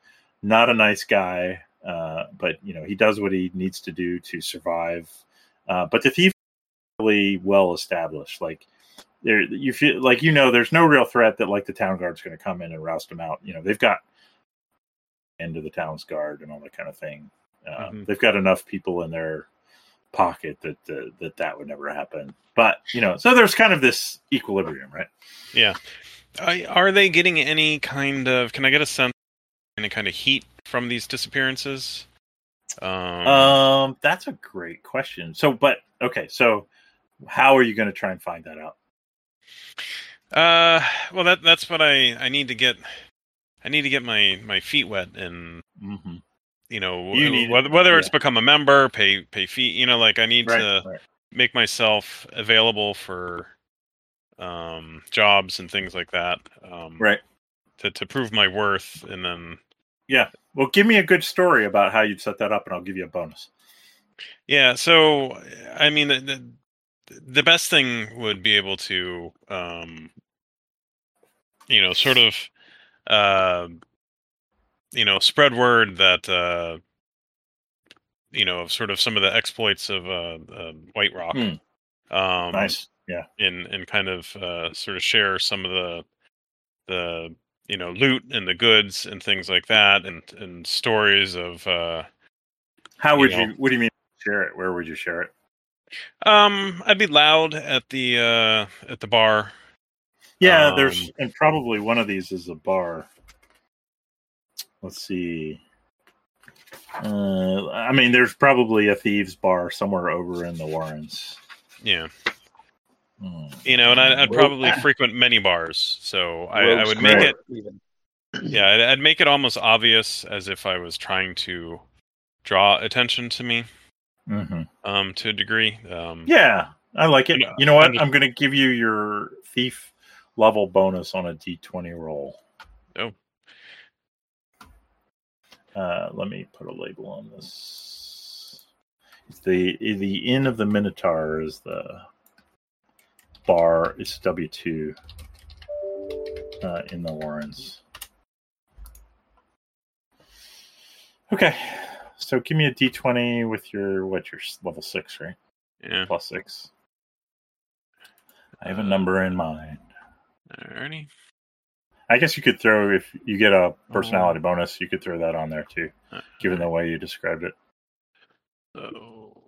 not a nice guy uh, but you know he does what he needs to do to survive. Uh, but the thief really well established. Like there you feel like you know there's no real threat that like the town guard's going to come in and roust them out. You know they've got into the town's guard and all that kind of thing uh, Mhm. they've got enough people in their pocket that uh, that that would never happen but you know so there's kind of this equilibrium right I, are they getting any kind of? Can I get a sense? Any kind of heat from these disappearances? Um, um that's a great question so but okay so how are you going to try and find that out uh, well, that that's what I I need to get. I need to get my my feet wet and mm-hmm. You know You whether, whether it's become a member, pay pay fee. You know, like I need right, to right. make myself available for um jobs and things like that. Um, right To to prove my worth, and then yeah well give me a good story about how you'd set that up and i'll give you a bonus Yeah, so I mean the, the the best thing would be able to um you know sort of uh you know spread word that uh you know of sort of some of the exploits of uh, uh Whiterock. Hmm. Um nice yeah and and kind of uh sort of share some of the the you know loot and the goods and things like that and and stories of uh how you would know. you what do you mean share it where would you share it Um, I'd be loud at the uh at the bar. Yeah, Um, there's and probably one of these is a bar. Let's see. Uh, I mean, there's probably a thieves bar somewhere over in the Warrens. Yeah, Hmm. you know, and I'd, I'd Well, probably frequent many bars, so I, I would make it. Even. Yeah, I'd, I'd make it almost obvious as if I was trying to draw attention to me, Mhm. um, to a degree. Um, Yeah, I like it. Yeah, You know what? under- I'm going to give you your thief level bonus on a d20 roll. Oh. Uh, let me put a label on this. It's the the Inn of the Minotaur is the bar. It's W two uh, in the Warrens. Okay, so give me a D twenty with your what your level six, right? yeah. Plus six. I have a Uh, number in mind. Alrighty. I guess you could throw if you get a personality bonus, you could throw that on there too, Uh, given the way you described it. So,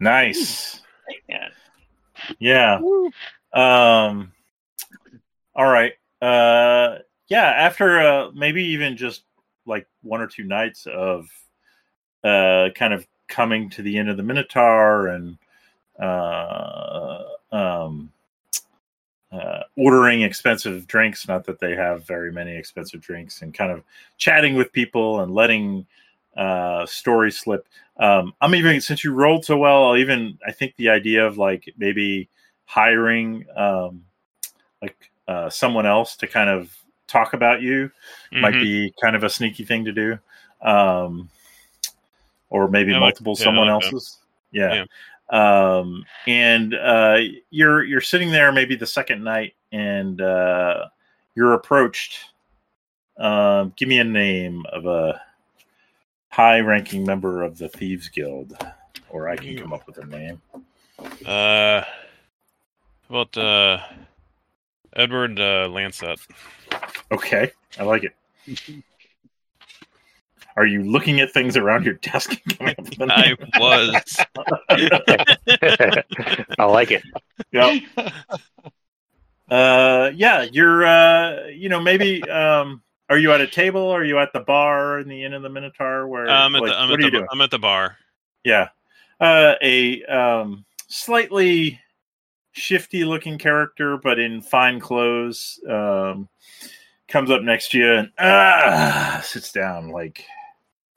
Nice. Man. Yeah. Um all right. Uh yeah, after uh maybe even just like one or two nights of uh kind of coming to the end of the Minotaur and uh um uh, ordering expensive drinks. Not that they have very many expensive drinks, and kind of chatting with people and letting uh, stories slip. Um, I'm even since you rolled so well. I'll even I think the idea of like maybe hiring um, like uh, someone else to kind of talk about you might mhm. be kind of a sneaky thing to do, um, or maybe like- multiple yeah, someone like that. else's. Yeah. Um, and uh, you're you're sitting there maybe the second night, and uh, you're approached. Um, give me a name of a high-ranking member of the Thieves Guild, or I can come up with a name. Uh, about uh, Edward uh, Lancet. Okay, I like it. Are you looking at things around your desk? and coming up with a I name? was. I like it. yeah. Uh, yeah, you're. Uh, you know, maybe. Um, are you at a table? Are you at the bar in the Inn of the Minotaur? Where? I'm at like, the I'm what at are you the doing? I'm at the bar. Yeah. Uh, a um, slightly shifty looking character, but in fine clothes, um, comes up next to you and ah, sits down. Like,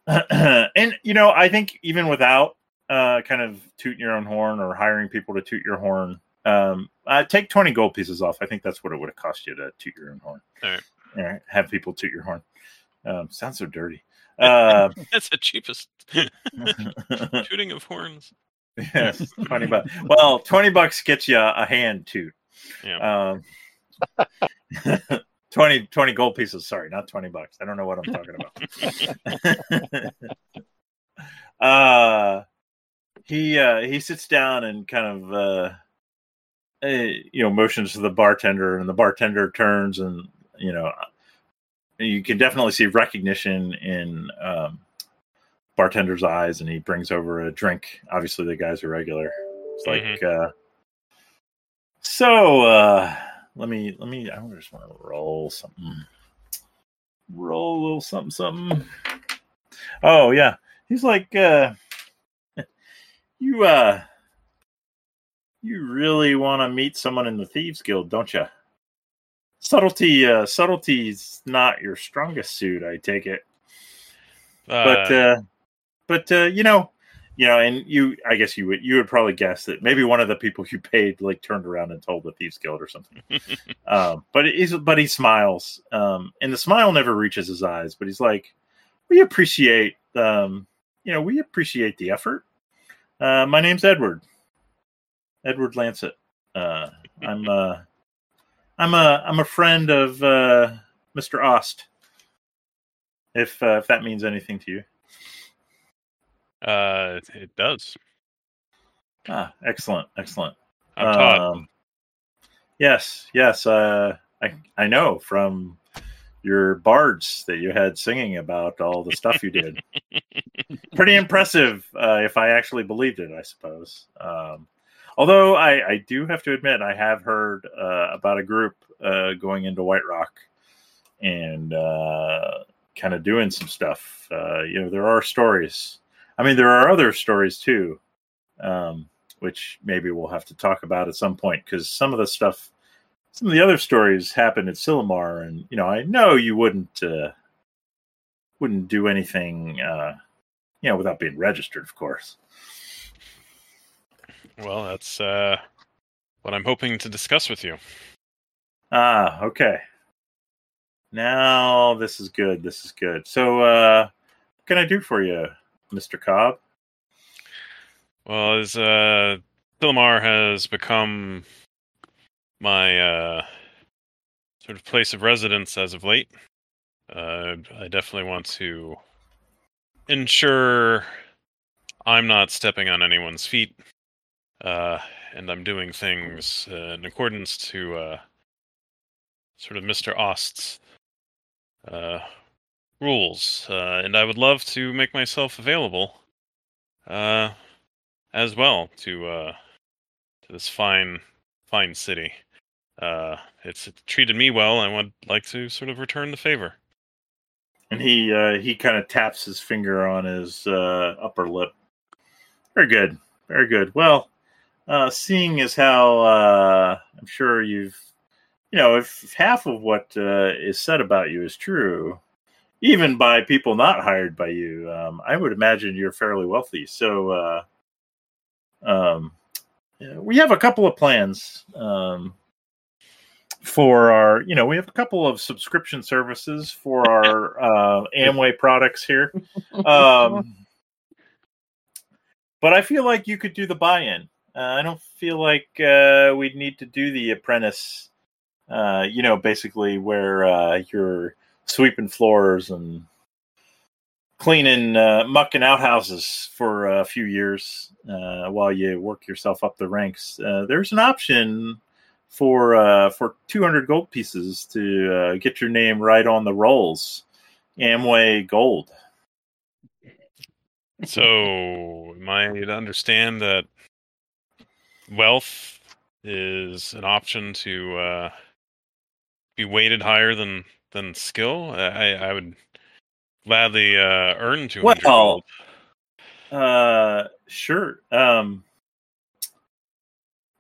and you know, I think even without uh, kind of tooting your own horn or hiring people to toot your horn, Um, uh, take twenty gold pieces off. I think that's what it would have cost you to toot your own horn. All right. All right. Have people toot your horn. Um, sounds so dirty. Uh, That's the cheapest shooting of horns. yes, twenty bucks. Well, twenty bucks gets you a hand toot. Yeah. Um, 20, 20 gold pieces. Sorry, not 20 bucks. I don't know what I'm talking about. uh, he, uh, he sits down and kind of, uh, eh, you know, motions to the bartender and the bartender turns and, you know, you can definitely see recognition in, um, bartender's eyes and he brings over a drink. Obviously the guy's a regular. It's like, uh, so, uh, let me let me I just want to roll something. Roll a little something something. Oh yeah. He's like uh you uh you really want to meet someone in the Thieves Guild, don't you? Subtlety uh subtlety's not your strongest suit, I take it. But Uh, uh but uh you know, you know, and you I guess you would you would probably guess that maybe one of the people you paid like turned around and told the Thieves Guild or something. um, but he's but he smiles, um, and the smile never reaches his eyes. But he's like, "We appreciate, um, you know, we appreciate the effort." Uh, my name's Edward, Edward Lancet. Uh, I'm uh, I'm a I'm a friend of uh, Mister Ost. If uh, if that means anything to you, uh, it does. ah, excellent, excellent. I'm. Um, yes, yes. Uh, I I know from your bards that you had singing about all the stuff you did. Pretty impressive, uh, if I actually believed it. I suppose. Um, although I, I do have to admit, I have heard uh, about a group uh, going into Whiterock and uh, kind of doing some stuff. Uh, you know, there are stories. I mean, there are other stories too. Um, which maybe we'll have to talk about at some point because some of the stuff, some of the other stories happened at Cillamar, and you know, I know you wouldn't uh, wouldn't do anything, uh, you know, without being registered, of course. Well, that's uh, what I'm hoping to discuss with you. Ah, okay. Now this is good. This is good. So, uh, what can I do for you, Mister Cobb? Well, as uh, Cillamar has become my uh, sort of place of residence as of late, uh, I definitely want to ensure I'm not stepping on anyone's feet, uh, and I'm doing things uh, in accordance to uh, sort of Mr. Ost's uh, rules. Uh, and I would love to make myself available. Uh, as well to uh to this fine fine city. Uh it's, it's treated me well and would like to sort of return the favor. And he uh, he kind of taps his finger on his uh, upper lip. Very good, very good. Well, uh, seeing as how uh, I'm sure you've, you know, if half of what uh, is said about you is true, even by people not hired by you, um, I would imagine you're fairly wealthy. So, uh, um, yeah, we have a couple of plans. Um, for our you know we have a couple of subscription services for our uh amway products here um but i feel like you could do the buy-in uh, i don't feel like uh we'd need to do the apprentice uh you know basically where uh you're sweeping floors and cleaning uh mucking outhouses for a few years uh while you work yourself up the ranks uh, there's an option for uh, for 200 gold pieces to uh, get your name right on the rolls. Amway Gold. So am I to understand that wealth is an option to uh be weighted higher than than skill? I I would gladly uh earn 200 Well, gold. Uh, sure. Um,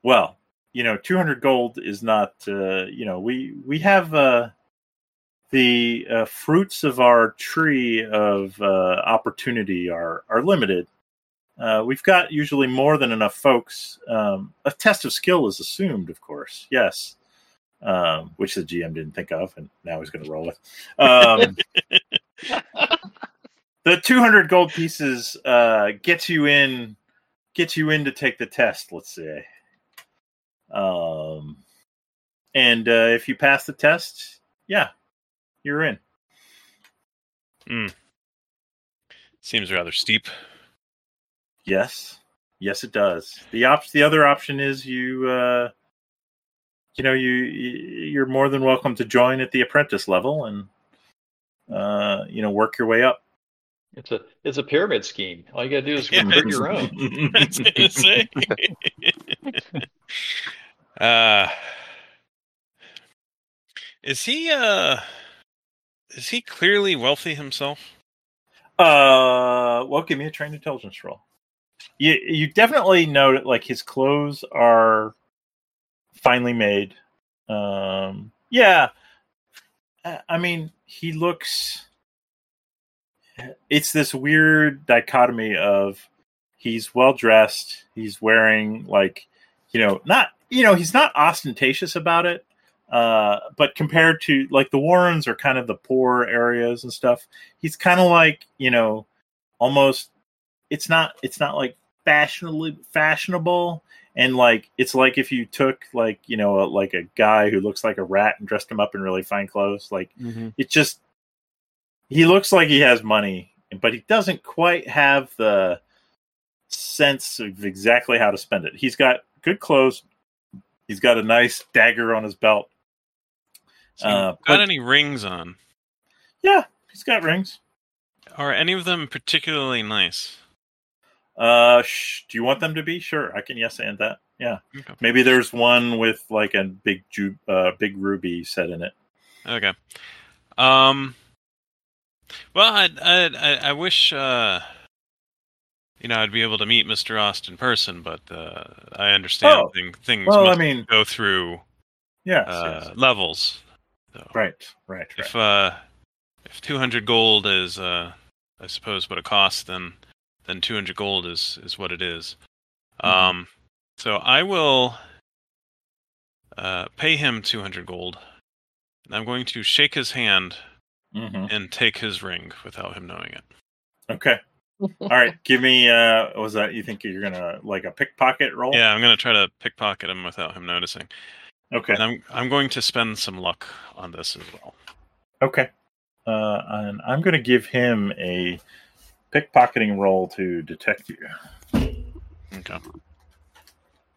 well, you know, 200 gold is not. Uh, you know, we we have uh, the uh, fruits of our tree of uh, opportunity are are limited. Uh, we've got usually more than enough folks. Um, a test of skill is assumed, of course. Yes, um, which the GM didn't think of, and now he's going to roll with. Um, the 200 gold pieces uh, gets you in, gets you in to take the test. Let's say, um, and uh, if you pass the test, yeah, you're in. Seems rather steep. Yes, yes, it does. The op- the other option is you, uh, you know, you you're more than welcome to join at the apprentice level and, uh, you know, work your way up. It's a it's a pyramid scheme. All you gotta do is Yeah. recruit your own. I was gonna uh, is he uh is he clearly wealthy himself? Uh, well, give me a trained intelligence roll. You you definitely know that like his clothes are finely made. Um, yeah, I I mean he looks. It's this weird dichotomy of he's well dressed, he's wearing like you know not you know he's not ostentatious about it, uh, but compared to like the Warrens are kind of the poor areas and stuff he's kind of like you know almost it's not it's not like fashionably fashionable and like it's like if you took like you know a, like a guy who looks like a rat and dressed him up in really fine clothes like it just he looks like he has money but he doesn't quite have the sense of exactly how to spend it. He's got good clothes. He's got a nice dagger on his belt. So Uh, got but- any rings on? yeah he's got rings. Are any of them particularly nice? Uh, sh- do you want them to be? Sure, I can yes and that. Yeah, Okay. maybe there's one with like a big ju- uh, big ruby set in it. Okay. Um. Well, I I I, wish uh, you know I'd be able to meet Mister Ost in person, but uh, I understand Oh, thing, things Well, I mean, go through yes, uh, yes. levels. So right, right, right. if uh, if two hundred gold is uh, I suppose what it costs, then then two hundred gold is is what it is. Mhm. Um. So I will uh, pay him two hundred gold. And I'm going to shake his hand hmm and take his ring without him knowing it. Okay. All right. Give me. Uh, what was that? You think you're gonna like a pickpocket roll? Yeah, I'm gonna try to pickpocket him without him noticing. Okay. And I'm I'm going to spend some luck on this as well. Okay. Uh, and I'm gonna give him a pickpocketing roll to detect you. Okay.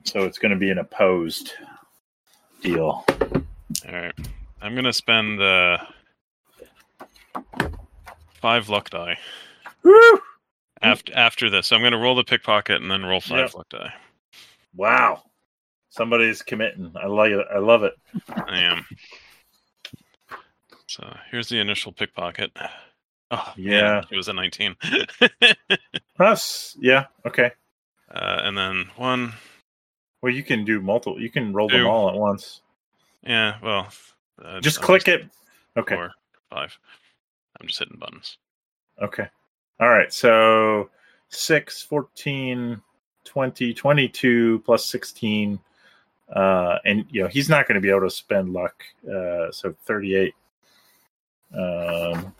So it's gonna be an opposed deal. All right. I'm gonna spend uh, five luck die Woo! after after this. I'm gonna roll the pickpocket and then roll five Yep. luck die. Wow. Somebody's committing. I like it. I love it. I am. So here's the initial pickpocket. Oh Yeah. it was a 19. Us. Yeah. Okay. uh, and then one. Well, you can do multiple. You can roll them all at once. Yeah. Well. Uh, Just click it. Okay. Four, five. I'm just hitting buttons. Okay. All right. So 6, 14, 20, 22 plus 16. Uh, and, you know, he's not going to be able to spend luck. Uh, so 38. Um,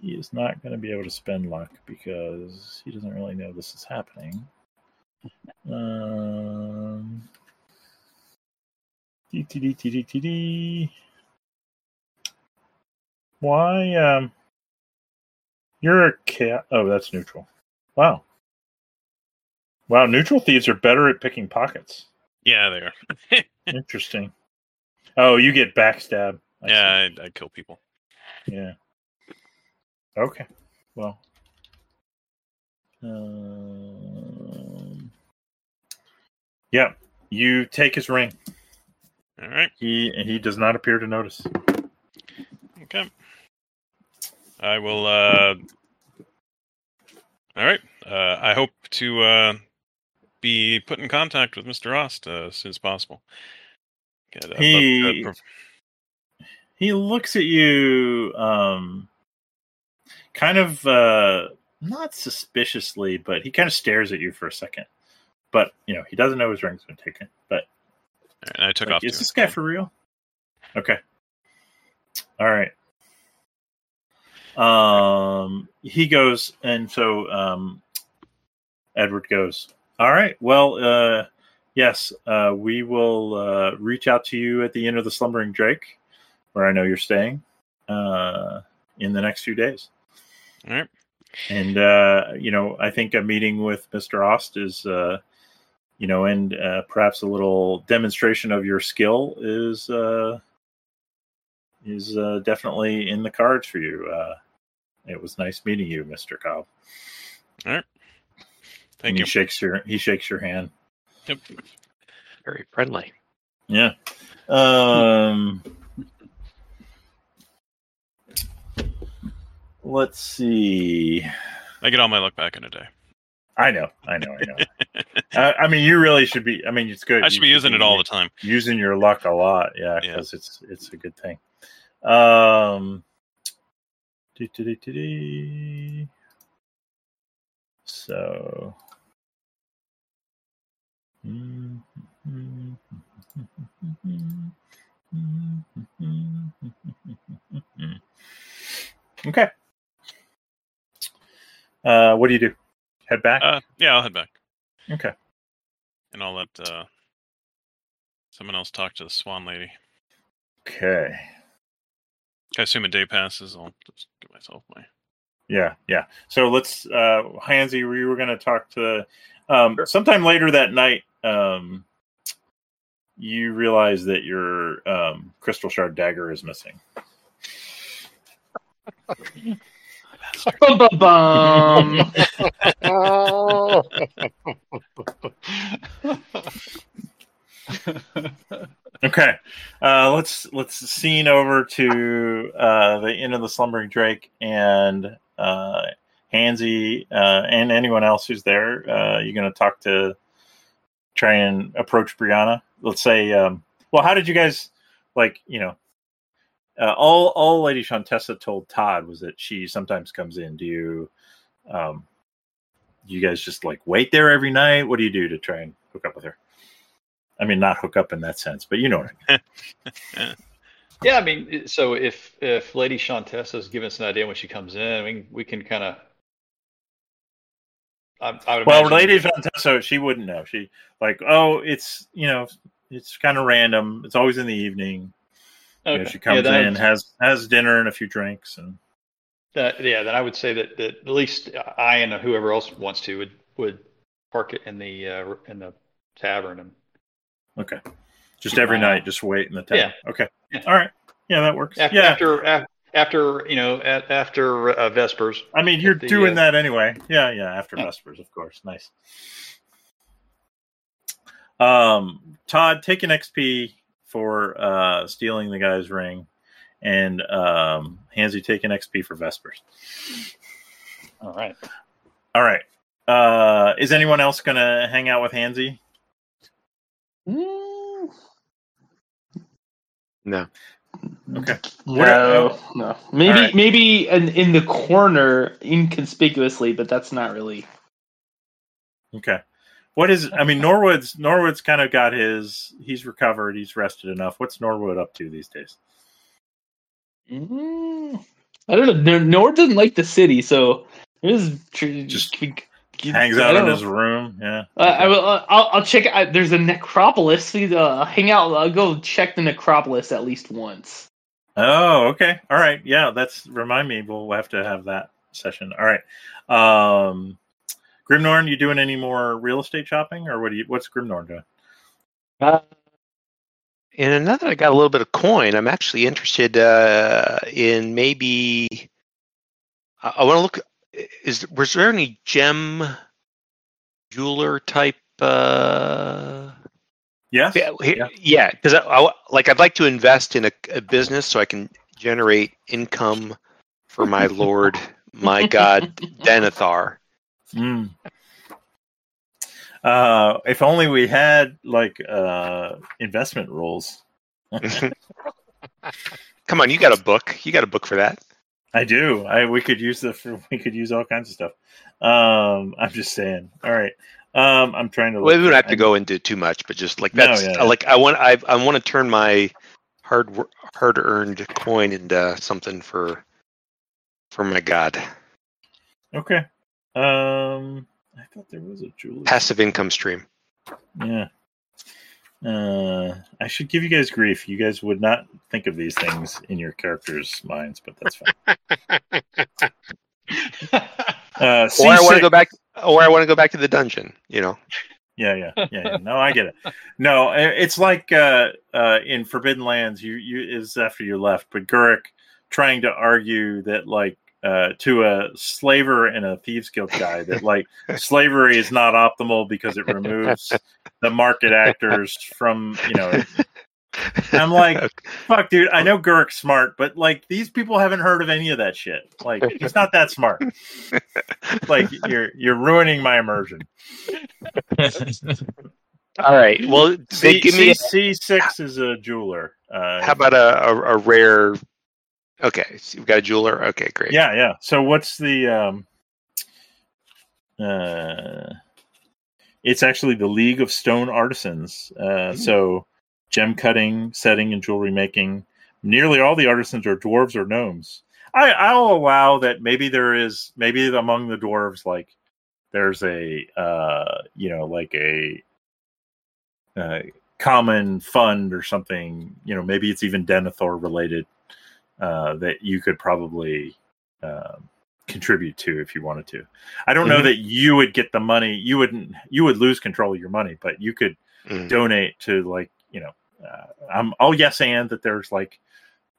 he is not going to be able to spend luck because he doesn't really know this is happening. Um, DTD, Why? Um, you're a cat. Oh, that's neutral. Wow. Wow, neutral thieves are better at picking pockets. Yeah, they are. Interesting. Oh, you get backstab. I yeah, I, I kill people. Yeah. Okay. Well. Um, yeah. You take his ring. All right. He he does not appear to notice. Okay. I will. uh All right. Uh, I hope to uh, be put in contact with Mister Ost uh, as soon as possible. Get, uh, He- uh, He looks at you, um, kind of uh, not suspiciously, but he kind of stares at you for a second. But you know, he doesn't know his ring's been taken. But And I took like, off. is this guy for real? Okay. All right. Um, he goes, and so um, Edward goes. All right. Well, uh, yes, uh, we will uh, reach out to you at the end of the Slumbering Drake, where I know you're staying, uh, in the next few days. All right. And uh, you know, I think a meeting with Mister Ost is, uh, you know, and uh, perhaps a little demonstration of your skill is uh, is uh, definitely in the cards for you. Uh, it was nice meeting you, Mister Cobb. All right. Thank he you. shakes your he shakes your hand. Yep. Very friendly. Yeah. Um. Let's see. I get all my luck back in a day. I know, I know, I know. uh, I mean, you really should be. I mean, it's good. I should be using it all the time. using your luck a lot yeah Yeah. because it's it's a good thing um so okay uh what do you do head back Uh, yeah, I'll head back, okay and I'll let uh, someone else talk to the Swan Lady. okay I assume a day passes. I'll just give myself my. Yeah, yeah. So let's, uh, Hansy, we were going to talk to, um, sometime later that night, um, you realize that your um, crystal shard dagger is missing. Bum, bum, bum. Okay, uh, let's let's scene over to uh, the end of the slumbering drake and uh, Hansy uh, and anyone else who's there. Uh, you're going to talk to, try and approach Brianna. Let's say, um, well, how did you guys like? You know, uh, all all Lady Shantessa told Todd was that she sometimes comes in. Do you, um, you guys just like wait there every night? What do you do to try and hook up with her? I mean, not hook up in that sense, but you know what I mean. Yeah, I mean, so if if Lady Shantessa is giving us an idea when she comes in, I mean, we can kind of. I, I would Well, Lady Shantessa, she wouldn't know. She like, oh, it's you know, it's kind of random. It's always in the evening. You know, she comes yeah, in, would- has has dinner and a few drinks, and that- yeah, then I would say that, that at least I and whoever else wants to would would park it in the uh, in the tavern and okay, just every night, just wait in the tavern. Okay, Yeah. all right, yeah, that works. after yeah, after, af- after you know a- after uh, Vespers. I mean, you're the, doing uh, that anyway. Yeah, yeah, after Yeah. Vespers, of course. Nice. Um, Todd, take an XP for uh, stealing the guy's ring, and um, Hansy, taking XP for Vespers. All right. All right. Uh, is anyone else going to hang out with Hansy? Mm, No. Okay. No, no. Maybe, All right. maybe in, in the corner, inconspicuously, but that's not really. Okay. What is? I mean, Norwood's Norwood's kind of got his. He's recovered. He's rested enough. What's Norwood up to these days? Mm, I don't know. Nor- Nord doesn't like the city, so it is Just Hangs out in his room. Yeah. Uh, I will. Uh, I'll, I'll check. out there's a necropolis. Uh, hang out. I'll go check the necropolis at least once. Oh, okay. All right. Yeah, that's remind me. We'll have to have that session. All right. Um, Grimnorn, you doing any more real estate shopping, or what do you? What's Grimnorn doing? Uh, And now that I got a little bit of coin, I'm actually interested uh, in maybe. I, I want to look. Is was there any gem jeweler type? Uh, Yes. yeah, Yeah. yeah, because I, I like I'd like to invest in a, a business so I can generate income for my lord, my god, Denethor. Mm. Uh, if only we had like uh, investment rules. Come on, you got a book. You got a book for that. I do. I we could use the for, we could use all kinds of stuff. Um, I'm just saying. All right. Um, I'm trying to. Well, we don't have to go into too much, but just like No, that's yeah, yeah. like I want I I want to turn my hard hard earned coin into something for for my god Okay. Um, I thought there was a Julie. passive income stream. Yeah. Uh, I should give you guys grief. You guys would not think of these things in your characters' minds, but that's fine. Uh, Or I want to go back, or I want to go back to the dungeon. You know, Yeah, yeah, yeah, yeah. No, I get it. No, it's like uh, uh, in Forbidden Lands. You, you is after you left, but Gurik trying to argue that like uh, to a slaver and a thieves guild guy that like slavery is not optimal because it removes the market actors from you know. I'm like, fuck, dude. I know Gurik's smart, but like these people haven't heard of any of that shit. Like he's not that smart. Like you're you're ruining my immersion. all right. Well, they C, give me. C six is a jeweler. Uh, how about a, a, a rare? Okay, so you've got a jeweler. Okay, great. yeah, yeah. So what's the um? Uh, it's actually the League of Stone Artisans. Uh, so gem cutting, setting, and jewelry making. Nearly all the artisans are dwarves or gnomes. I, I'll allow that. Maybe there is maybe among the dwarves like there's a uh, you know like a uh, common fund or something. You know, maybe it's even Denethor related uh, that you could probably um, contribute to if you wanted to. I don't know Mhm. that you would get the money. You wouldn't. You would lose control of your money, but you could Mm. donate to like you know. Uh, I'm I'll yes and that there's like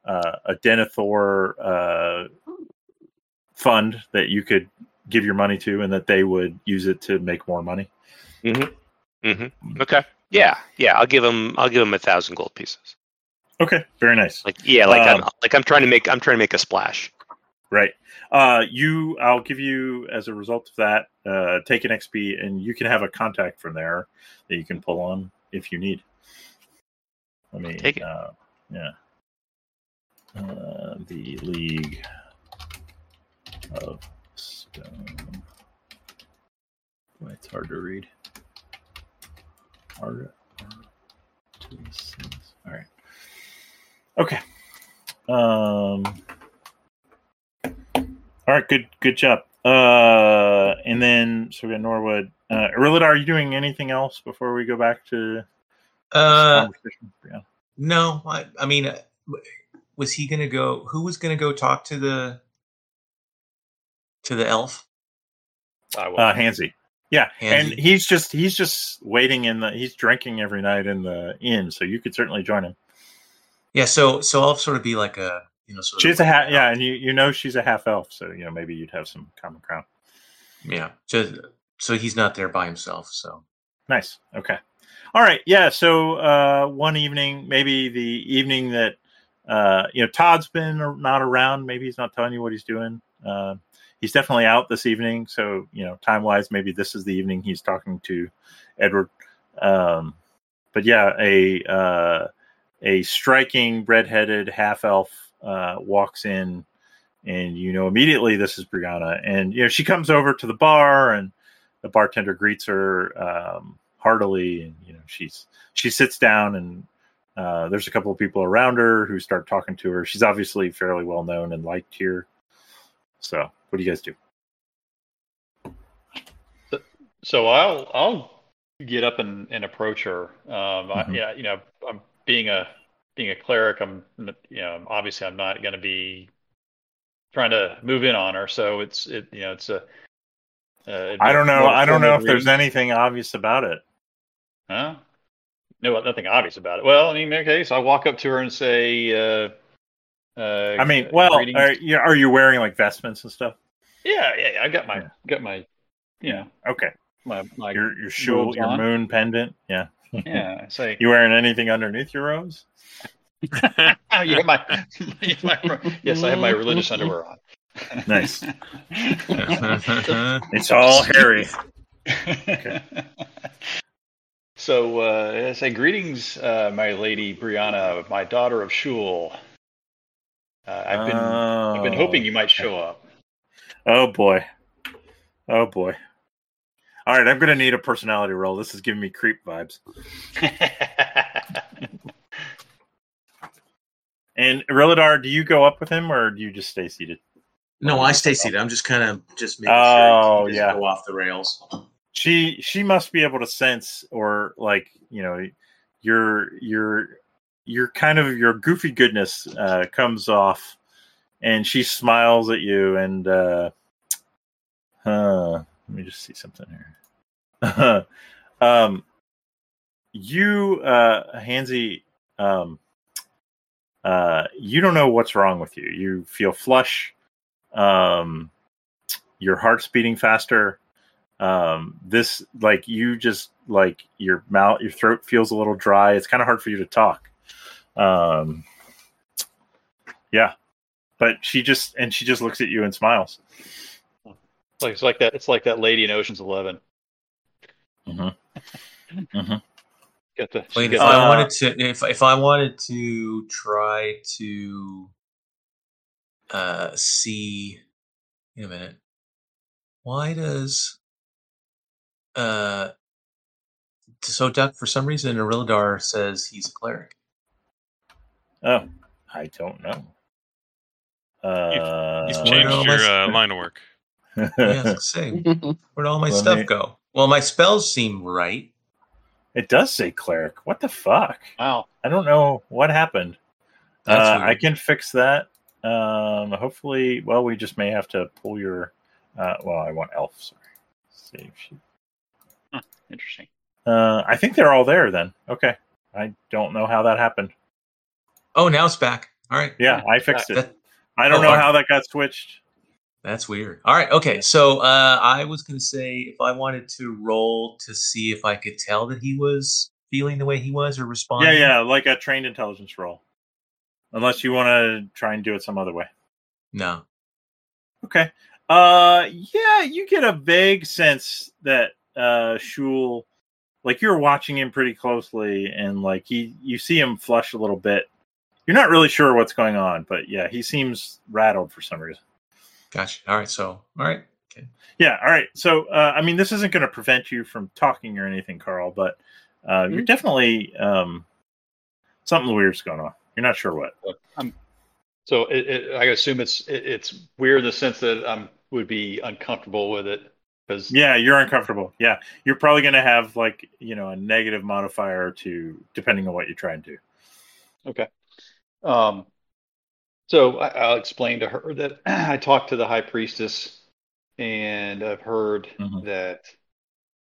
uh, a Denethor uh, fund that you could give your money to, and that they would use it to make more money. hmm Okay. Yeah, yeah. I'll give him. I'll give him a thousand gold pieces. Okay, very nice. Like yeah, like Um, I'm like I'm trying to make. I'm trying to make a splash. Right. Uh, you, I'll give you as a result of that, uh, take an XP, and you can have a contact from there that you can pull on if you need. Let me Take it. Uh, yeah. Uh, the League of Stone. Boy, it's hard to read. Hard. All right. Okay. Um. All right, good good job. Uh, and then so we got Norwood. Uh, Irilida, are you doing anything else before we go back to uh, conversation? Yeah. no, I, I mean, uh, was he gonna go? Who was gonna go talk to the to the elf? I will. Uh, Hansy. Yeah, and he's just he's just waiting in the he's drinking every night in the inn, so you could certainly join him. Yeah, so so I'll sort of be like a you know sort She's of a half, yeah, and you you know she's a half elf, so you know maybe you'd have some common ground. yeah. Just so he's not there by himself. So Nice. Okay. All right. Yeah. So uh, one evening, maybe the evening that uh, you know Todd's been not around. Maybe he's not telling you what he's doing. Uh, he's definitely out this evening. So you know, time wise, maybe this is the evening he's talking to Edward. Um, but yeah, a uh, a striking redheaded half elf uh, walks in, and you know immediately this is Brianna, and you know she comes over to the bar and the bartender greets her um, heartily, and you know she's she sits down, and uh, there's a couple of people around her who start talking to her. She's obviously fairly well known and liked here. So, what do you guys do? So I'll I'll get up and, and approach her. Um, I, Mhm. yeah, you know, I'm being a being a cleric. I'm you know obviously I'm not going to be trying to move in on her. So it's it you know it's a. Uh, I don't know. more of a I don't know if there's anything obvious about it. Huh? No, nothing obvious about it. Well, I mean, okay, so I walk up to her and say, uh, uh, I mean, well, are you, are you wearing like vestments and stuff? yeah, yeah, yeah, I got my, Yeah. got my, you know, Okay, my, my, your your shul, your moon pendant. Yeah. Yeah. I say, You wearing anything underneath your robes? Oh, you have my, my, yes, I have my religious underwear on. Nice. It's all hairy. So uh, I say, greetings, uh, my lady Brianna, my daughter of Shul. Uh, I've been Oh, I've been hoping you might show up. Oh boy. Oh boy. All right, I'm gonna need a personality roll. This is giving me creep vibes. And Reladar, do you go up with him or do you just stay seated? No, I stay seated. I'm just kind of just making Oh, sure he yeah. go off the rails. She she must be able to sense or like, you know, your your your kind of your goofy goodness uh comes off and she smiles at you and uh uh let me just see something here. um you uh Hansy um uh you don't know what's wrong with you. You feel flush. Um your heart's beating faster. Um this like you just like your mouth your throat feels a little dry. It's kind of hard for you to talk. Um yeah. But she just and she just looks at you and smiles. Like it's like that. It's like that lady in Ocean's 11 Mm-hmm. Got the. Wait, she if got I Uh, wanted to, if if I wanted to try to uh see, wait a minute. Why does uh so Duck for some reason Irilladar says he's a cleric. Oh, I don't know. Uh, You've changed your uh, line of work. Yeah, I say, where'd all my Let stuff me- go? Well, my spells seem right. it does say cleric. What the fuck? Wow. I don't know what happened. Uh. I can fix that. Um, hopefully, well, we just may have to pull your. Uh, well, I want elf. Sorry. Save sheet. Interesting. Uh, I think they're all there then. Okay. I don't know how that happened. Oh, now it's back. All right. Yeah, I fixed it. That, I don't oh, know how that got switched. That's weird. All right. Okay. So uh, I was going to say if I wanted to roll to see if I could tell that he was feeling the way he was or responding. Yeah, yeah, like a trained intelligence roll. Unless you want to try and do it some other way. No. Okay. Uh yeah, you get a vague sense that uh Shul like you're watching him pretty closely and like he you see him flush a little bit. You're not really sure what's going on, but yeah, he seems rattled for some reason. Gotcha. All right. So, all right. Okay. Yeah, all right. So uh I mean this isn't going to prevent you from talking or anything, Carl, but uh you're definitely um something weird's going on. You're not sure what. So it, it, I assume it's it, it's weird in the sense that I am would be uncomfortable with it because Yeah, you're uncomfortable. Yeah. You're probably going to have like, you know, a negative modifier to depending on what you try and do. Okay. Um, so I, I'll explain to her that I talked to the high priestess, and I've heard Mhm. that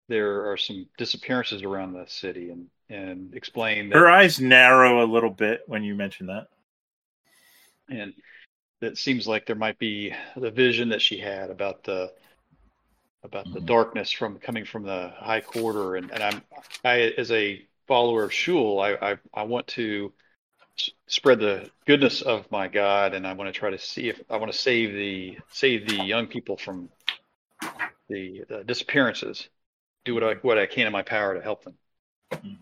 there are some disappearances around the city, and and explain that Her eyes narrow a little bit when you mention that. and it seems like there might be the vision that she had about the about the Mhm. darkness from coming from the high quarter and, and i'm i as a follower of shul i i, I want to spread the goodness of my god and i want to try to see if i want to save the save the young people from the, the disappearances do what i what i can in my power to help them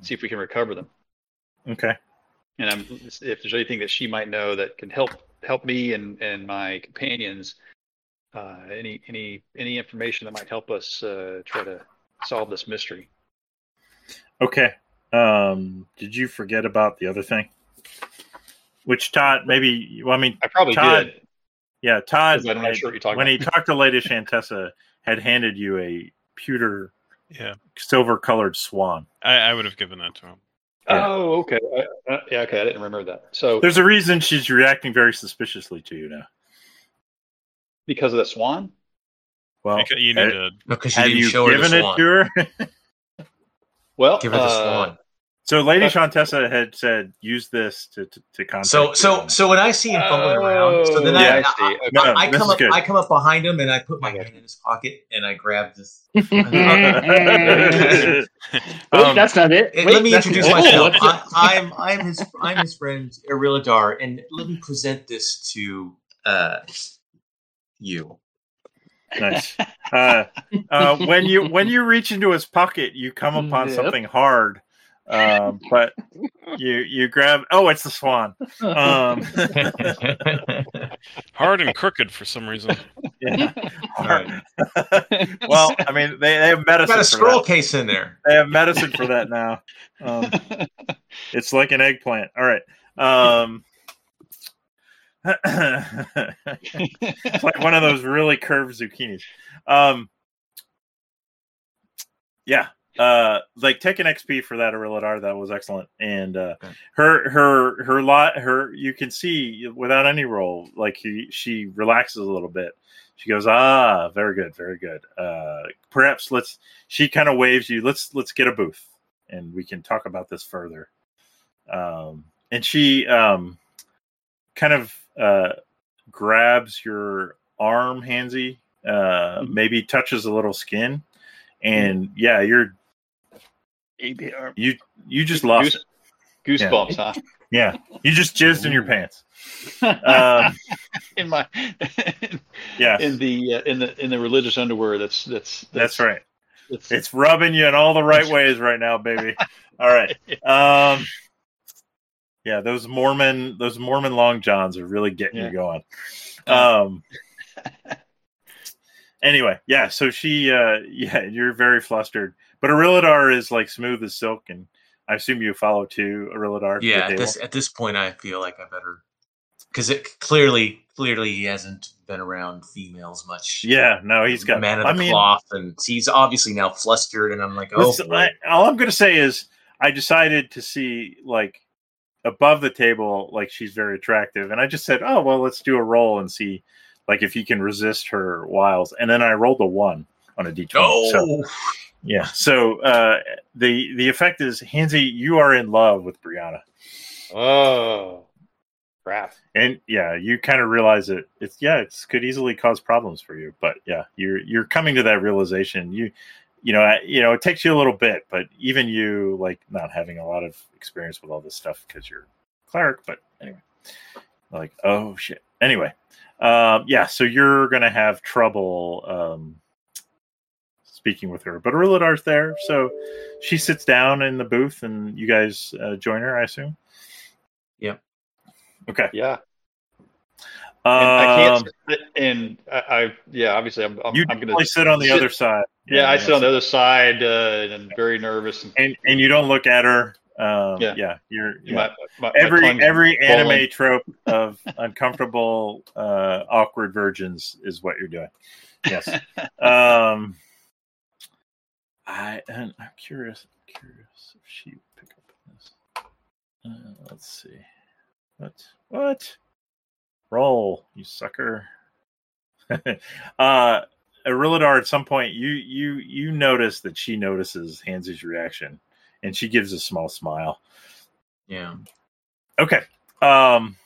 see if we can recover them Okay. and I'm if there's anything that she might know that can help help me and and my companions, uh, any any any information that might help us uh, try to solve this mystery. Okay. Um, did you forget about the other thing? Which Todd, maybe, well, I mean, I probably Todd, did. yeah, Todd. I'm not sure what you're talking when about. he talked to Lady Shantessa, had handed you a pewter Yeah, silver colored swan. I, I would have given that to him. yeah. Oh, okay. I, uh, yeah, okay. I didn't remember that. So There's a reason she's reacting very suspiciously to you now. because of the swan. Well, Because you need uh, to. No, because you have didn't you show her the given it to her? Well, Give her the uh, swan. So Lady Uh, Shantessa had said, use this to, to, to contact So, so, so when I see him fumbling around, so then Oh, I, yeah, I I. I, No, I this come up, good. I come up behind him and I put my hand in his pocket and I grab this. Wait, Um, that's not it. Wait, let me introduce oh, myself. what's it? I, I'm I'm his I'm his friend Iriladar, and let me present this to uh, you. nice. Uh, uh, when you when you reach into his pocket, you come upon Yep. something hard. Um, but you you grab. Oh, it's the swan. Um, Hard and crooked for some reason. yeah. Well, I mean, they, they have medicine. Got a for scroll that. case in there. They have medicine for that now. Um, it's like an eggplant. All right. Um, it's like one of those really curved zucchinis. Um, yeah, uh, like take an XP for that Arilladar. That was excellent, and uh, Okay. her her her lot her you can see without any roll like he, she relaxes a little bit. She goes, ah, very good, very good. Uh, perhaps let's. She kind of waves you. Let's let's get a booth, and we can talk about this further. Um, and she um, kind of uh, grabs your arm, Hansy. Uh, maybe touches a little skin, and yeah, you're ABR. you you just lost. Goose, goosebumps, huh? Yeah, you just jizzed in your pants. Um, in my yeah, in the uh, in the in the religious underwear. That's that's that's right. That's, It's rubbing you in all the right ways right now, baby. All right. Um, yeah, those Mormon those Mormon long johns are really getting Yeah. you going. Um. Anyway, yeah. So she, uh, yeah, you're very flustered, but Arilladar is like smooth as silk, and I assume you follow too, Arilladar. Yeah, at this at this point, I feel like I better because it clearly clearly he hasn't been around females much. Yeah, no, he's got. man of I the mean, cloth, and he's obviously now flustered. And I'm like, oh. I, all I'm going to say is I decided to see like above the table, like she's very attractive, and I just said, oh well, let's do a roll and see like if you can resist her wiles. And then I rolled a one on a d20. So, oh, yeah. So uh, the the effect is, Hansy, you are in love with Brianna, oh crap. and yeah, you kind of realize it. It's yeah, it could easily cause problems for you, but yeah, you're you're coming to that realization. You you know, I- you know, it takes you a little bit, but even you, like, not having a lot of experience with all this stuff because you're cleric. But anyway, like, oh shit. Anyway, um, yeah. So you're gonna have trouble um, speaking with her, but Arilladar's there, so she sits down in the booth, and you guys uh, join her, I assume. Yep. Okay. Yeah. And I Um, can't. sit- And I, I yeah, obviously, I'm. I'm, you I'm gonna. definitely sit on the sit- other side. Yeah, I sit on the other side uh, and I'm very nervous. And and and you don't look at her. Um, yeah. Yeah. you're yeah. my, my, my every tongue's every anime falling. trope of uncomfortable, uh, awkward virgins is what you're doing. Yes. um, I and I'm curious. curious if she would pick up on this. Uh, let's see. What? What? Roll, you sucker. uh Arilladar, at some point, you you you notice that she notices Hansy's reaction, and she gives a small smile. yeah. Okay. Um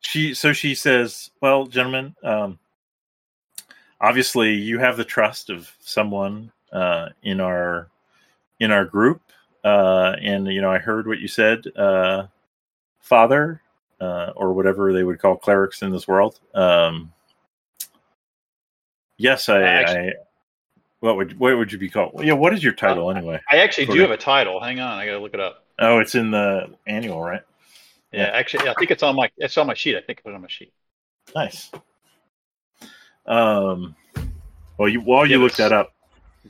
she so she says, "Well, gentlemen, um obviously you have the trust of someone uh in our in our group uh and you know, I heard what you said, uh father uh or whatever they would call clerics in this world. Um Yes, I, Actually- I what would what would you be called? Yeah, what is your title anyway? I actually do have a title. Hang on, I gotta look it up. Oh, it's in the annual, right? Yeah, actually, yeah, I think it's on my it's on my sheet. I think it's on my sheet. Nice. Um, well, you while you Give look that up,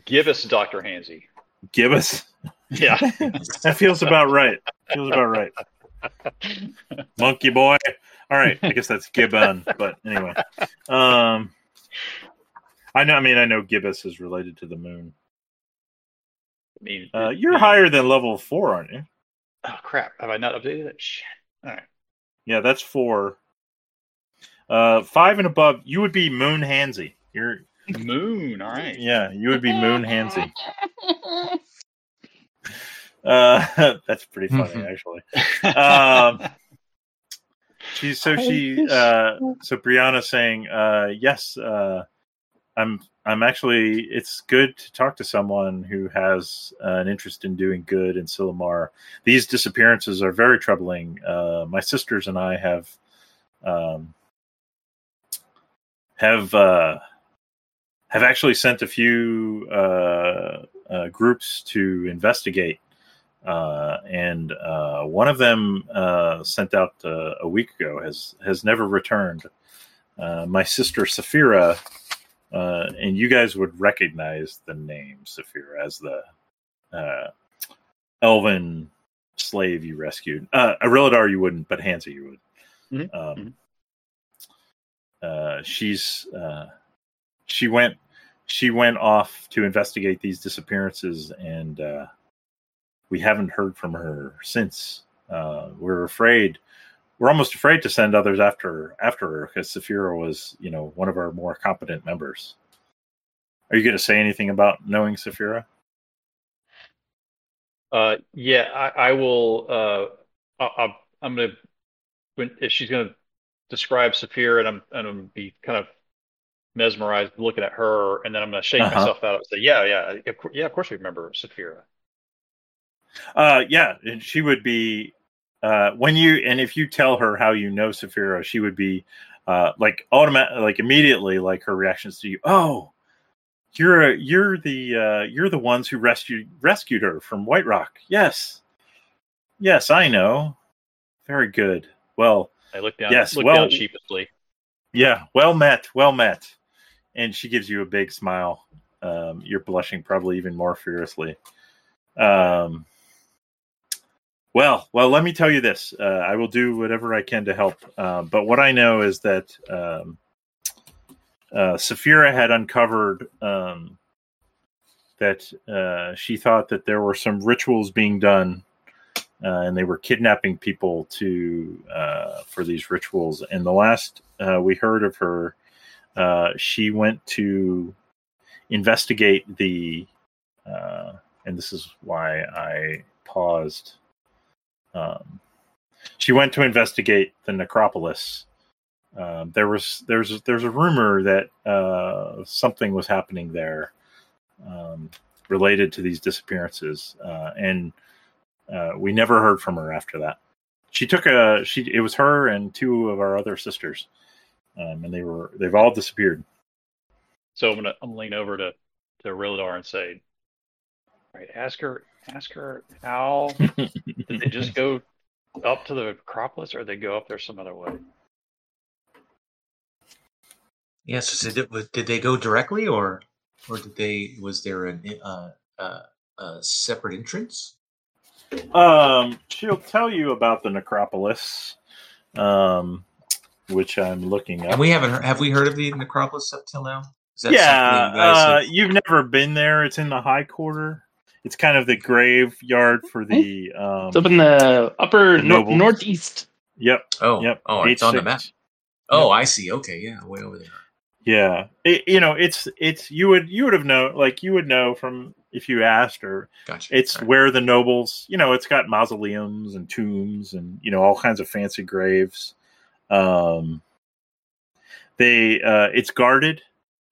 Give us Doctor Hansy. give us. Yeah. That feels about right. Feels about right. Monkey boy. All right, I guess that's Gibbon, but anyway. Um, I know. I mean, I know Gibbous is related to the moon. I mean, Uh, you're it- higher than level four, aren't you? Oh crap! Have I not updated it? Shit. All right. Yeah, that's four. Uh, five and above, you would be Moon Hansy. You're Moon. All right. yeah, you would be Moon Hansy. Uh, that's pretty funny, actually. Um, She so she uh so Brianna's saying uh yes uh I'm I'm actually it's good to talk to someone who has uh, an interest in doing good in Cillamar. These disappearances are very troubling. Uh my sisters and I have um have uh have actually sent a few uh, uh groups to investigate uh, and uh, one of them uh, sent out uh, a week ago has has never returned. Uh, my sister Saphira, uh, and you guys would recognize the name Saphira as the uh, elven slave you rescued. Uh, Arilladar you wouldn't, but Hansy you would. Mhm, Um, uh, she's uh, she went she went off to investigate these disappearances, and uh, we haven't heard from her since. Uh, we're afraid. We're almost afraid to send others after after her because Saphira was, you know, one of our more competent members. Are you going to say anything about knowing Saphira? Uh, yeah, I, I will. Uh, I, I'm gonna when if she's gonna describe Saphira, and I'm and I'm be kind of mesmerized looking at her, and then I'm gonna shake Uh-huh. myself out and say, yeah, yeah, of yeah, of course we remember Saphira. Uh, yeah, and she would be uh, when you and if you tell her how you know Saphira, she would be uh, like automatic, like immediately, like her reactions to you. Oh, you're a, you're the uh, you're the ones who rescued rescued her from Whiterock. Yes, yes, I know. Very good. Well, I look down, Yes, look well- down sheepishly. yeah, well met, well met. And she gives you a big smile. Um, you're blushing probably even more furiously. Um, well, well, let me tell you this. Uh, I will do whatever I can to help. Uh, but what I know is that um, uh, Saphira had uncovered um, that uh, she thought that there were some rituals being done uh, and they were kidnapping people to uh, for these rituals. And the last we heard of her, uh, she went to investigate the, uh, and this is why I paused. Um, she went to investigate the necropolis. Um, there was there's there's a rumor that uh, something was happening there um, related to these disappearances, uh, and we never heard from her after that. She took a she. It was her and two of our other sisters, um, and they were they've all disappeared. So I'm gonna I'm gonna lean over to to Rilladar and say, all right, ask her ask her how did they just go up to the Acropolis, or they go up there some other way? Yes. so did, it- did they go directly, or or did they? Was there an uh, uh, a separate entrance? Um, she'll tell you about the necropolis, um, which I'm looking And we haven't heard, have we heard of the necropolis up till now? Is that yeah, something you guys uh, have- you've never been there. It's in the High Quarter. It's kind of the graveyard for the. Um, It's up in the upper The nor- northeast. yep, oh, yep. oh, it's on the map. Oh, I see. Okay, yeah, way over there. Yeah, it, you know, it's it's you would you would have known like you would know from if you asked or Gotcha. it's All right. where the nobles you know it's got mausoleums and tombs and you know all kinds of fancy graves um they uh it's guarded.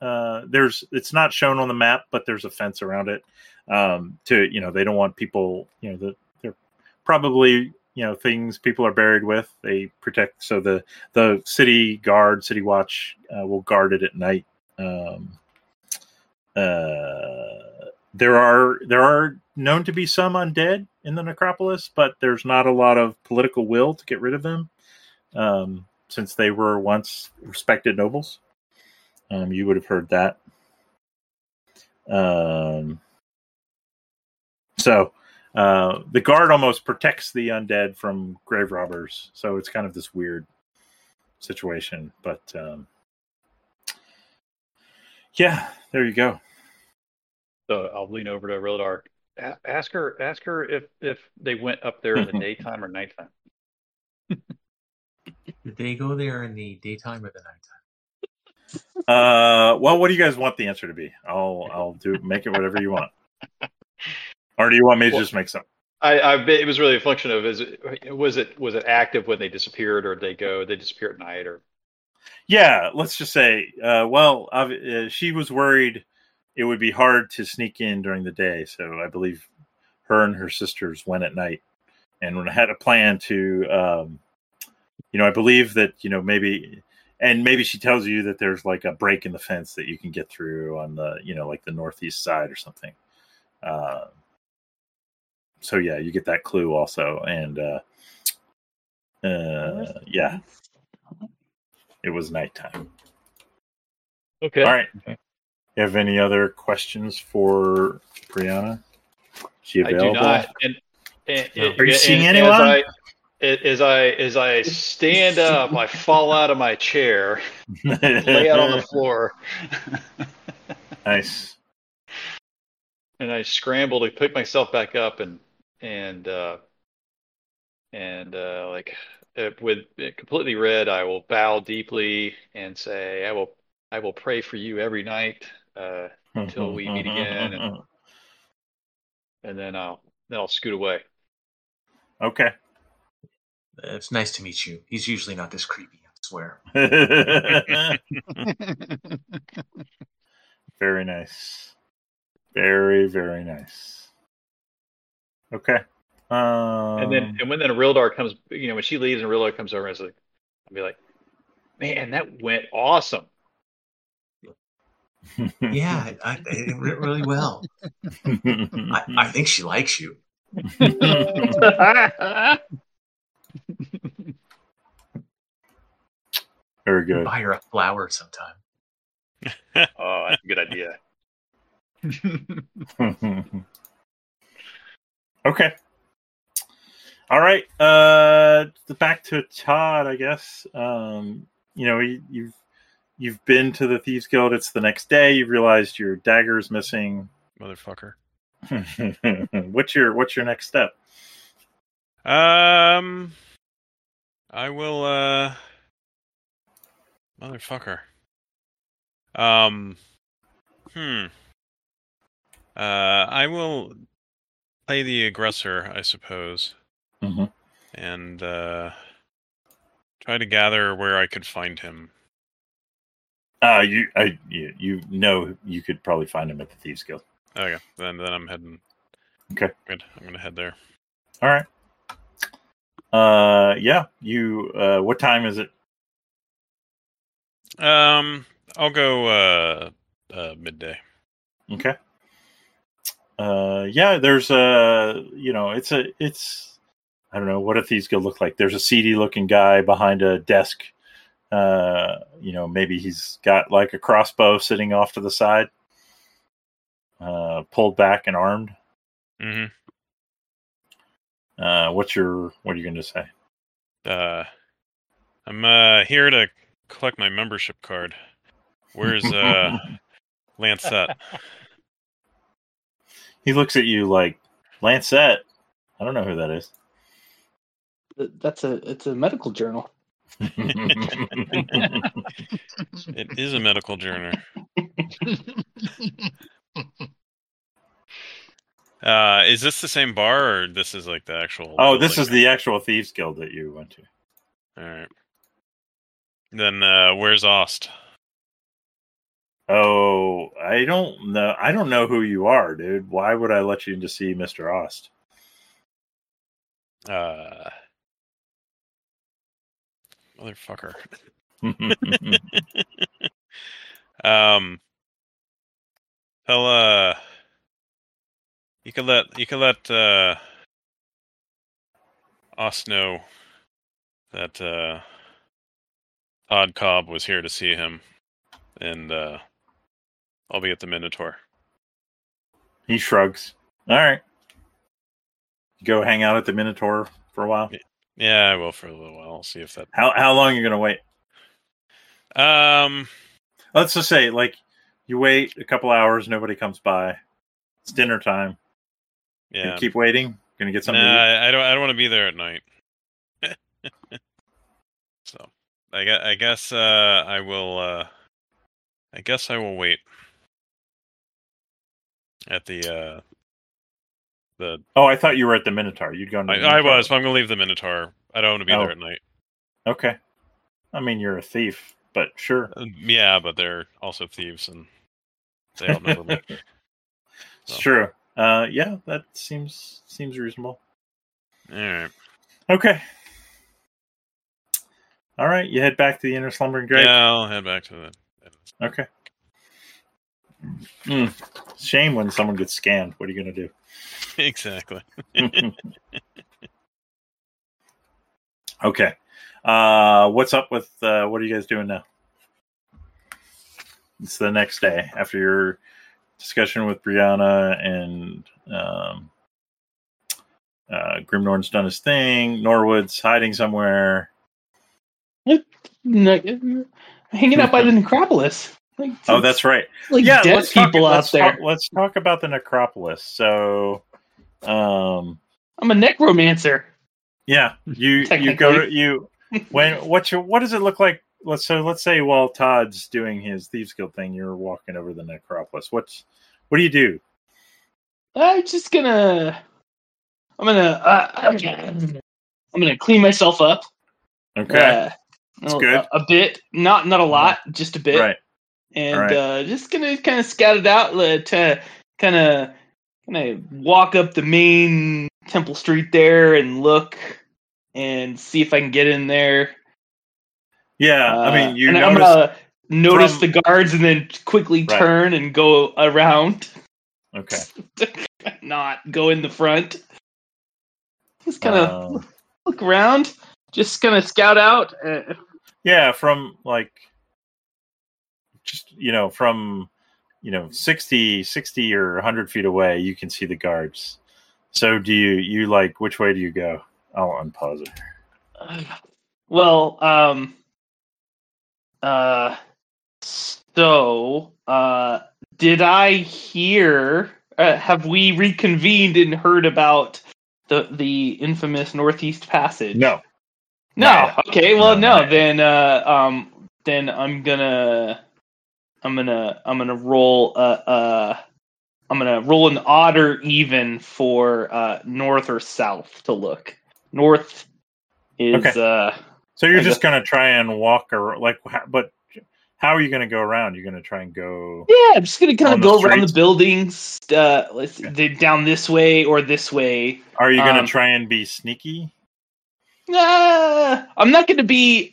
Uh there's it's not shown on the map but there's a fence around it. Um to you know they don't want people you know they're probably you know things people are buried with they protect so the the city guard city watch uh, will guard it at night. Um uh there are there are known to be some undead in the necropolis, but there's not a lot of political will to get rid of them, um, since they were once respected nobles. Um, you would have heard that. Um, so uh, the guard almost protects the undead from grave robbers. So it's kind of this weird situation, but um, yeah, there you go. So I'll lean over to Rilladar. A- ask her ask her if if they went up there in the daytime or nighttime. Did they go there in the daytime or the nighttime? Uh, well, what do you guys want the answer to be? I'll I'll do make it whatever you want. Or do you want me to Well- just make some? I, I bet it was really a function of is it was it was it active when they disappeared or did they go they disappear at night or Yeah, let's just say. Uh, well, obvi- uh, she was worried it would be hard to sneak in during the day, so I believe her and her sisters went at night and had a plan to. Um, you know, I believe that you know maybe, and maybe she tells you that there's like a break in the fence that you can get through on the you know like the northeast side or something. Uh, so yeah, you get that clue also, and uh, uh, yeah, it was nighttime. Okay. All right. Okay. You have any other questions for Brianna? She I available? do not. And, and, and- Are you seeing anyone? As I, as I stand up, I fall out of my chair, lay out on the floor, nice. and I scramble to pick myself back up and and uh, and uh, like uh, with completely red, I will bow deeply and say, "I will I will pray for you every night." Uh, Until we meet again and- and then I'll then I'll scoot away. okay. It's nice to meet you. He's usually not this creepy, I swear. very nice. Very very nice. Okay. Um, And then and when then Rildar comes, you know, when she leaves and Rildar comes over, it's like I'll be like, "Man, that went awesome." Yeah, I, I, it went really well. I, I think she likes you. very good. Buy her a flower sometime. Oh, that's a good idea. okay. All right. Uh, back to Todd, I guess. Um, you know, you, you've you've been to the Thieves Guild. It's the next day. You've realized your dagger's missing. Motherfucker. what's your What's your next step? Um, I will. uh Motherfucker. Um. Hmm. Uh, I will play the aggressor, I suppose, Mhm. and uh, try to gather where I could find him. Uh, you, I, you, you know, you could probably find him at the Thieves Guild. Okay, then then I'm heading. Okay. Good. I'm gonna head there. All right. Uh, yeah. You. Uh, what time is it? Um, I'll go uh, uh midday. Okay. Uh, yeah, there's a, you know, it's a, it's, I don't know, what if these could look like? There's a seedy looking guy behind a desk. Uh, you know, maybe he's got like a crossbow sitting off to the side, uh, pulled back and armed. hmm Uh, what's your, what are you going to say? Uh, I'm uh here to collect my membership card. Where's uh Lancet? he looks at you like, Lancet. I don't know who that is. That's a it's a medical journal. It is a medical journal. Uh, is this the same bar or this is like the actual? oh, this is the actual Thieves Guild that you went to. All right. Then uh, where's Ost? Oh, I don't know. I don't know who you are, dude. Why would I let you in to see Mr. Ost? Uh, motherfucker. Um, tell uh, you could let you could let uh, Ost know that uh, Todd Cobb was here to see him, and uh, I'll be at the Minotaur. he shrugs. All right. Go hang out at the Minotaur for a while. Yeah, I will for a little while. I'll see if that. How how long are you gonna wait? Um, Let's just say, like, you wait a couple hours, nobody comes by. It's dinner time. You yeah. keep waiting. Gonna get Nah, something. eat? I don't. I don't want to be there at night. so, I guess. I guess. Uh, I will. Uh, I guess I will wait at the. Uh, the. Oh, I thought you were at the Minotaur. You'd go. I, I was, but I'm gonna leave the Minotaur. I don't want to be Oh. there at night. Okay. I mean, you're a thief, but sure. Uh, Yeah, but they're also thieves, and they outnumber me. It's true. Uh, yeah, that seems seems reasonable. All right. Okay. All right, you head back to the inner slumbering grave. Yeah, I'll head back to the. Okay. Hmm. Shame when someone gets scammed. What are you gonna do? exactly. okay. Uh, what's up with uh, what are you guys doing now? It's the next day after your discussion with Brianna and um, uh, Grimnorn's done his thing. Norwood's hiding somewhere. Hanging out by the necropolis. Like, Oh, that's right. like yeah, dead let's talk- people out let's there. Talk, let's talk about the necropolis. So, um, I'm a necromancer. yeah, you you go to you when what's your what does it look like? Let's so let's say while Todd's doing his thieves guild thing, you're walking over the necropolis. What's what do you do? I'm just gonna. I'm gonna. Uh, I'm gonna I'm gonna clean myself up. Okay, Uh, That's a, good. A, bit, not not a lot, just a bit. right. and Alright. uh, just gonna kind of scout it out uh, to kind of kind of walk up the main Temple Street there and look and see if I can get in there. Yeah, I Uh, mean, you and I'm notice. gonna notice from- the guards and then quickly Right. turn and go around, Okay, not go in the front. Just kind of Uh, look around, just kind of scout out. Uh, yeah, from like just you know from you know 60 60 or 100 feet away you can see the guards so do you you like which way do you go i'll unpause it well, um, uh, so, uh, did I hear? Uh, have we reconvened and heard about the the infamous Northeast Passage? no No. Okay. Well, No, no. Then, uh, um, then I'm gonna, I'm gonna, I'm gonna roll. Uh, uh, I'm gonna roll an odd or even for uh, north or south to look. North is Okay. uh, so you're just gonna try and walk or like but how are you gonna go around you're gonna try and go yeah. I'm just gonna kind On of go around the buildings. Uh, let's Okay. down this way or this way. are you gonna Um, try and be sneaky Uh, I'm not gonna be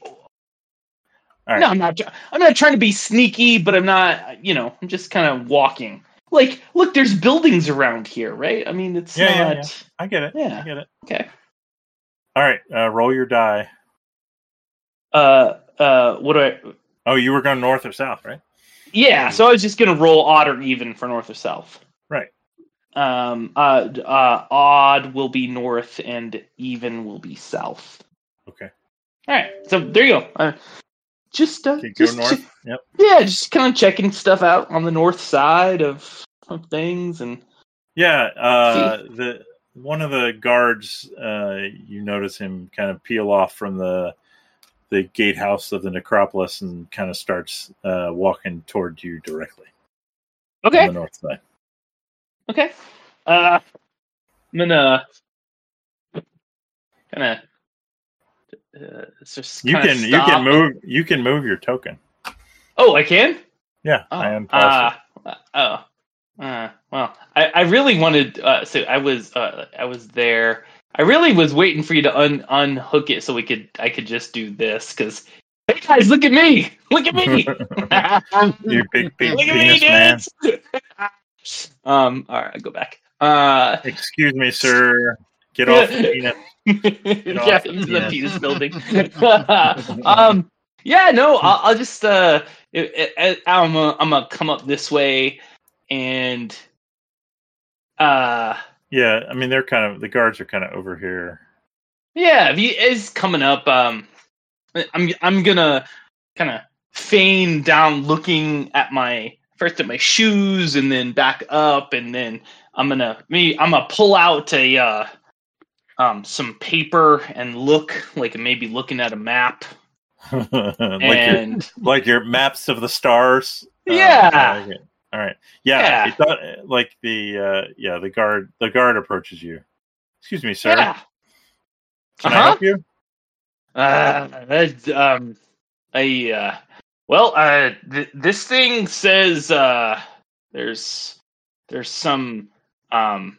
all right No, I'm not. I'm not trying to be sneaky, but I'm not. You know, I'm just kind of walking. Like, look, there's buildings around here, right? I mean, it's Yeah, yeah, not. i get it Yeah. i get it Okay. all right uh, roll your die Uh, uh, what do I? oh you were going north or south right Yeah. So I was just gonna roll odd or even for north or south. Right. Um. Uh. Uh. Odd will be north, and even will be south. okay All right. So there you go. Uh, just. Uh, just north yep yeah, just kind of checking stuff out on the north side of of things, and Yeah, uh, the one of the guards, uh, you notice him kind of peel off from the the gatehouse of the necropolis and kind of starts uh, walking toward you directly okay. on the north side. Okay. Uh, I'm gonna kind of. Uh, You can you can move you can move your token. Oh, I can. Yeah, Oh, I am. uh, uh, oh. Uh, well, I, I really wanted. Uh, so I was uh, I was there. I really was waiting for you to un unhook it so we could I could just do this because hey guys, look at me, look at me. You big big Look at me, penis man. um, all right, I go back. Uh, Excuse me, sir. Get off the penis. yeah, off the the penis. building. um, yeah, no, I'll, I'll just uh, it, it, I'm uh, I'm gonna come up this way, and uh, Yeah, I mean they're kind of the guards are kind of over here. yeah, if he is coming up, um, I'm I'm gonna kind of feign down, looking at my first at my shoes, and then back up, and then I'm gonna me I'm gonna pull out a uh, um some paper and look like maybe looking at a map, like your and like your maps of the stars. Yeah. It. All right. Yeah. Yeah. Does, like the uh, yeah the guard the guard approaches you. Excuse me, sir. yeah, Can I Uh-huh. help you? uh, um, I uh, well, uh, th- this thing says uh, there's there's some um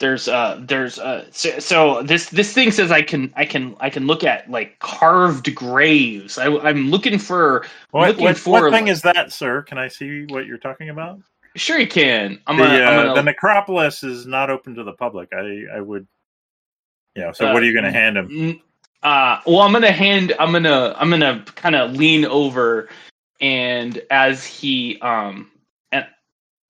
there's uh there's uh so, so this this thing says I can I can I can look at like carved graves. I, I'm looking for What, looking what, for what thing is that, sir? Can I see what you're talking about? sure you can. I'm the, gonna, I'm uh, gonna the necropolis is not open to the public. I I would. Yeah. So Uh, what are you going to hand him? Uh, well, I'm gonna hand. I'm gonna. I'm gonna kind of lean over, and as he um,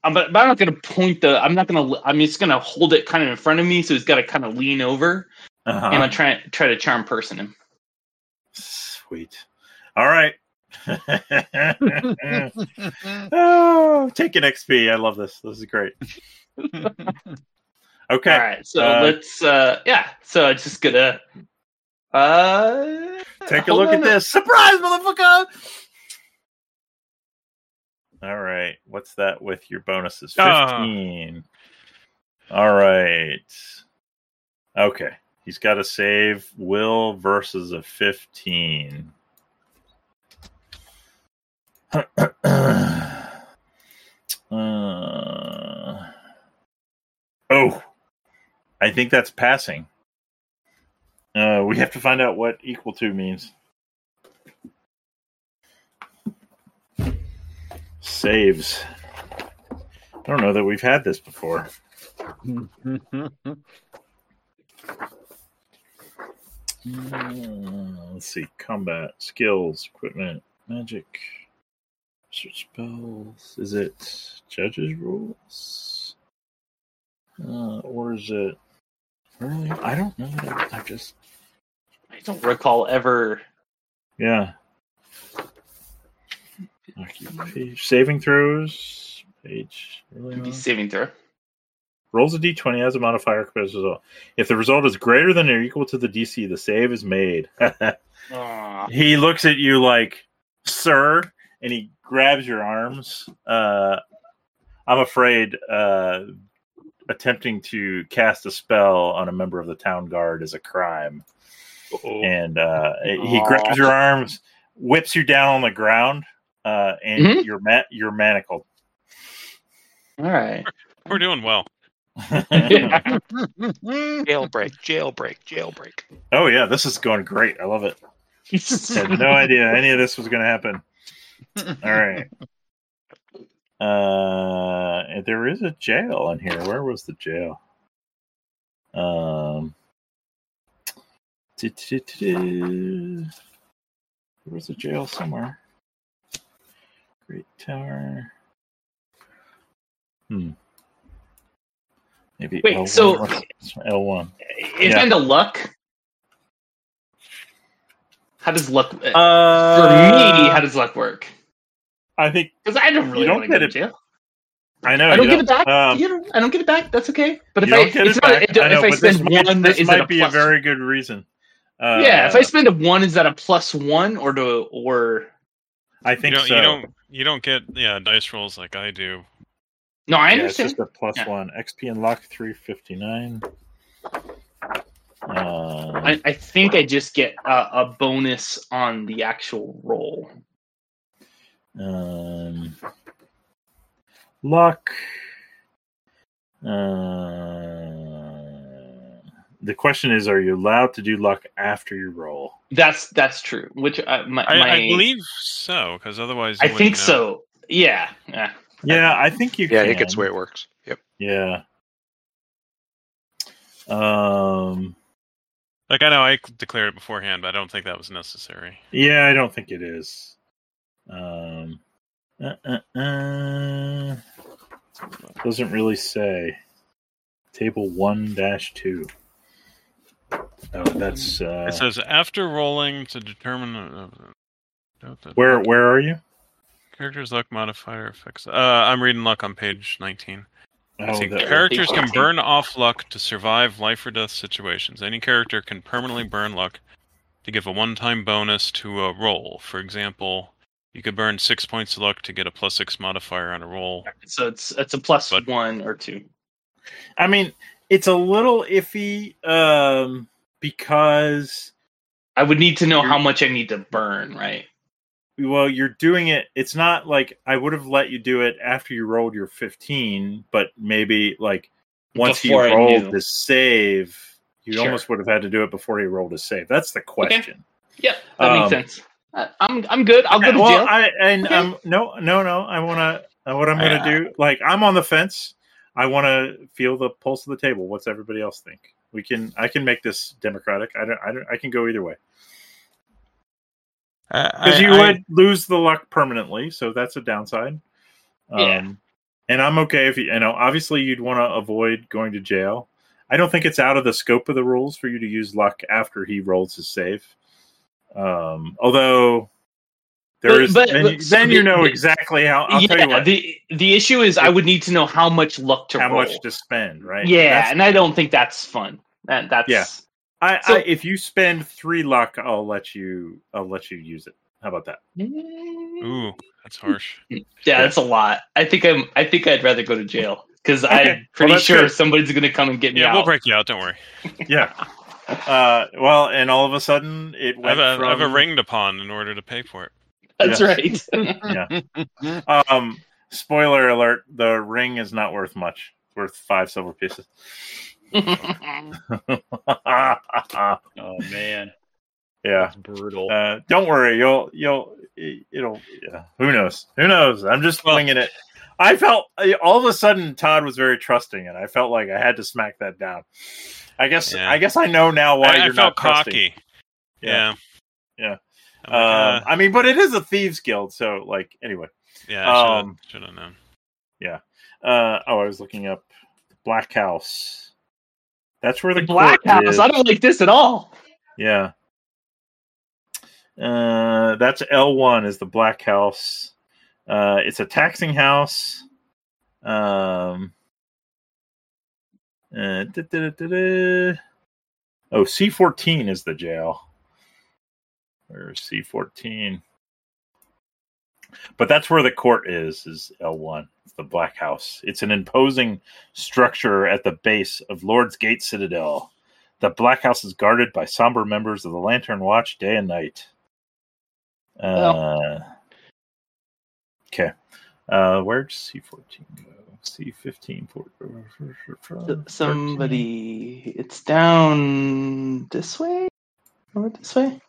I'm, but I'm not gonna point the. I'm not gonna. I'm just gonna hold it kind of in front of me, so he's got to kind of lean over, Uh-huh. and I'm trying try to charm person him. Sweet. All right. oh, take an XP. I love this. This is great. Okay. All right, so uh, let's. uh Yeah, so it's just gonna. Uh, Take a look at this. Surprise, motherfucker! All right. What's that with your bonuses? Ah. 15. All right. Okay. He's got to save will versus a 15. Uh, oh, I think that's passing. Uh, we have to find out what equal to means. Saves. I don't know that we've had this before. Uh, let's see. Combat, skills, equipment, magic, search spells. Is it judges' rules? Uh, or is it? Really? I don't know. I just I don't recall ever. yeah. Page saving throws. Page. Really Be saving throw. Rolls a d20 as a modifier compared to result. If the result is greater than or equal to the DC, the save is made. He looks at you like, "Sir," and he grabs your arms. Uh, I'm afraid uh, attempting to cast a spell on a member of the town guard is a crime. And uh, he grabs your arms, whips you down on the ground, uh, and Mhm. you're ma- you're manacled. All right. We're doing well. jailbreak, jailbreak, jailbreak. oh yeah, this is going great. I love it. Had no idea any of this was going to happen. All right. Uh, there is a jail in here. Where was the jail? Um. There was a jail somewhere. Great Tower. Hmm. Maybe Wait, L1 so- L one. Is Yeah. kind of luck? How does luck? uh, Uh, for me, how does luck work? I think Because I don't really don't want to go get to it- jail. I know I don't you get it back. Um, you don't, I don't get it back. That's okay. But if I, get it's it not, back. it don't- I know, if I but this spend might, one, this is might it a be plus? a very good reason. Uh, yeah, if I spend a one, is that a plus one or do or I You think don't, so. you don't you don't get yeah dice rolls like I do. no? I yeah, it's understand. just a plus Yeah. one. XP and luck three fifty nine. Uh, I, I think I just get a, a bonus on the actual roll. um, luck. Uh, the question is: Are you allowed to do luck after you roll? That's that's true. Which uh, my, I, my I believe so because otherwise I think know. so. Yeah. Yeah. Yeah, I think you. Can Yeah, I can. think that's the way it works. Yep. Yeah. Um. Like I know I declared it beforehand, but I don't think that was necessary. Yeah, I don't think it is. Um, uh, uh, uh, doesn't really say. Table one dash two. Oh, that's uh, It says after rolling to determine uh, uh, where. Where are you? character's luck modifier affects. Uh, I'm reading luck on page 19. Oh, See, that- characters can 19. burn off luck to survive life or death situations. Any character can permanently burn luck to give a one-time bonus to a roll. For example, you could burn six points of luck to get a plus six modifier on a roll. So it's it's a plus But- one or two. I mean, it's a little iffy um, because I would need to know how much I need to burn, right? well you're doing it it's not like i would have let you do it after you rolled your 15 but maybe like once Before you rolled the save you Sure. almost would have had to do it before you rolled a save that's the question Yep, that Um, makes sense. I'm I'm good. I'll go to well jail. i and Okay. um no no no i want to uh, what I'm going to Yeah. do. Like I'm on the fence. I want to feel the pulse of the table. What's everybody else think? We can. I can make this democratic. I don't. I don't. I can go either way because Because you would lose the luck permanently, so that's a downside. Um, Yeah. And I'm okay if you. You know, obviously you'd want to avoid going to jail. I don't think it's out of the scope of the rules for you to use luck after he rolls his save. Um, although there But- is, but- then, but- you, so then you the- know exactly how. I'll tell you yeah, what, the the issue is I would need to know how much luck to how roll. much to spend, right? yeah, That's- and I don't think that's fun. That that's Yeah. I, so- I if you spend three luck, I'll let you. I'll let you use it. How about that? Ooh, that's harsh. yeah, that's a lot. I think I'm. I think I'd rather go to jail because Okay. I'm pretty that's sure good. somebody's going to come and get me Yeah, out. we'll break you out. Don't worry. Yeah. Uh, well, and all of a sudden it I have, went a, from I have a ring to pawn in order to pay for it. That's Yeah. right. Um, spoiler alert: the ring is not worth much. It's worth five silver pieces. Oh man, Yeah, that's brutal. don't worry. You'll you'll it'll. Yeah. Who knows? Who knows? I'm just Well- winging it. I felt all of a sudden Todd was very trusting, and I felt like I had to smack that down. I guess Yeah. I guess I know now why I, you're I not felt trusting. cocky. Yeah. Yeah. Yeah. I'm Um, I mean, but it is a thieves guild, so like anyway. uh, yeah, I um, should have known. Uh, oh, I was looking up Black House. That's where the, The Black court House. is. I don't like this at all. Yeah. Uh, that's L one is the Black House. Uh, it's a taxing house. Um. uh. Oh, C fourteen is the jail. Or C fourteen. But that's where the court is. Is L one. It's the Black House. It's an imposing structure at the base of Lord's Gate Citadel. The Black House is guarded by somber members of the Lantern Watch day and night. Uh, okay. Uh, where'd C fourteen go? C fifteen. Somebody, it's down this way or this way.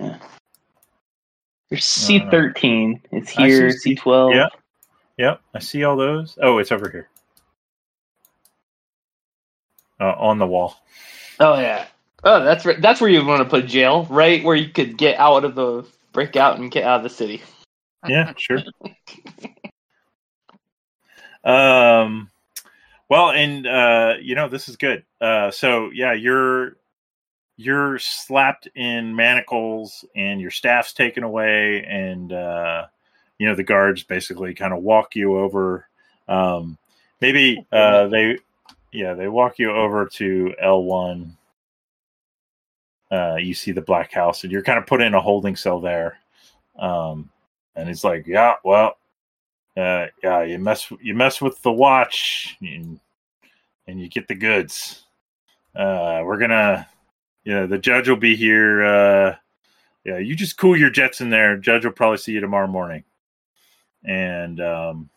Yeah. There's C thirteen. It's here. C- twelve. Yeah. Yep, I see all those. Oh, it's over here. Uh, on the wall. Oh yeah. Oh, that's where that's where you want to put jail, right? Where you could get out of the break out and get out of the city. Yeah, sure. um, well, and uh, you know this is good. Uh, so yeah, you're you're slapped in manacles, and your staff's taken away, and uh, you know the guards basically kind of walk you over. Um, maybe uh, they, yeah, they walk you over to L one. Uh, you see the black house, and you're kind of put in a holding cell there. Um, and it's like, "Yeah, well, uh, yeah, you mess you mess with the watch, and, and you get the goods. Uh, we're gonna, you know, the judge will be here. Uh, yeah, you just cool your jets in there. Judge will probably see you tomorrow morning." And um,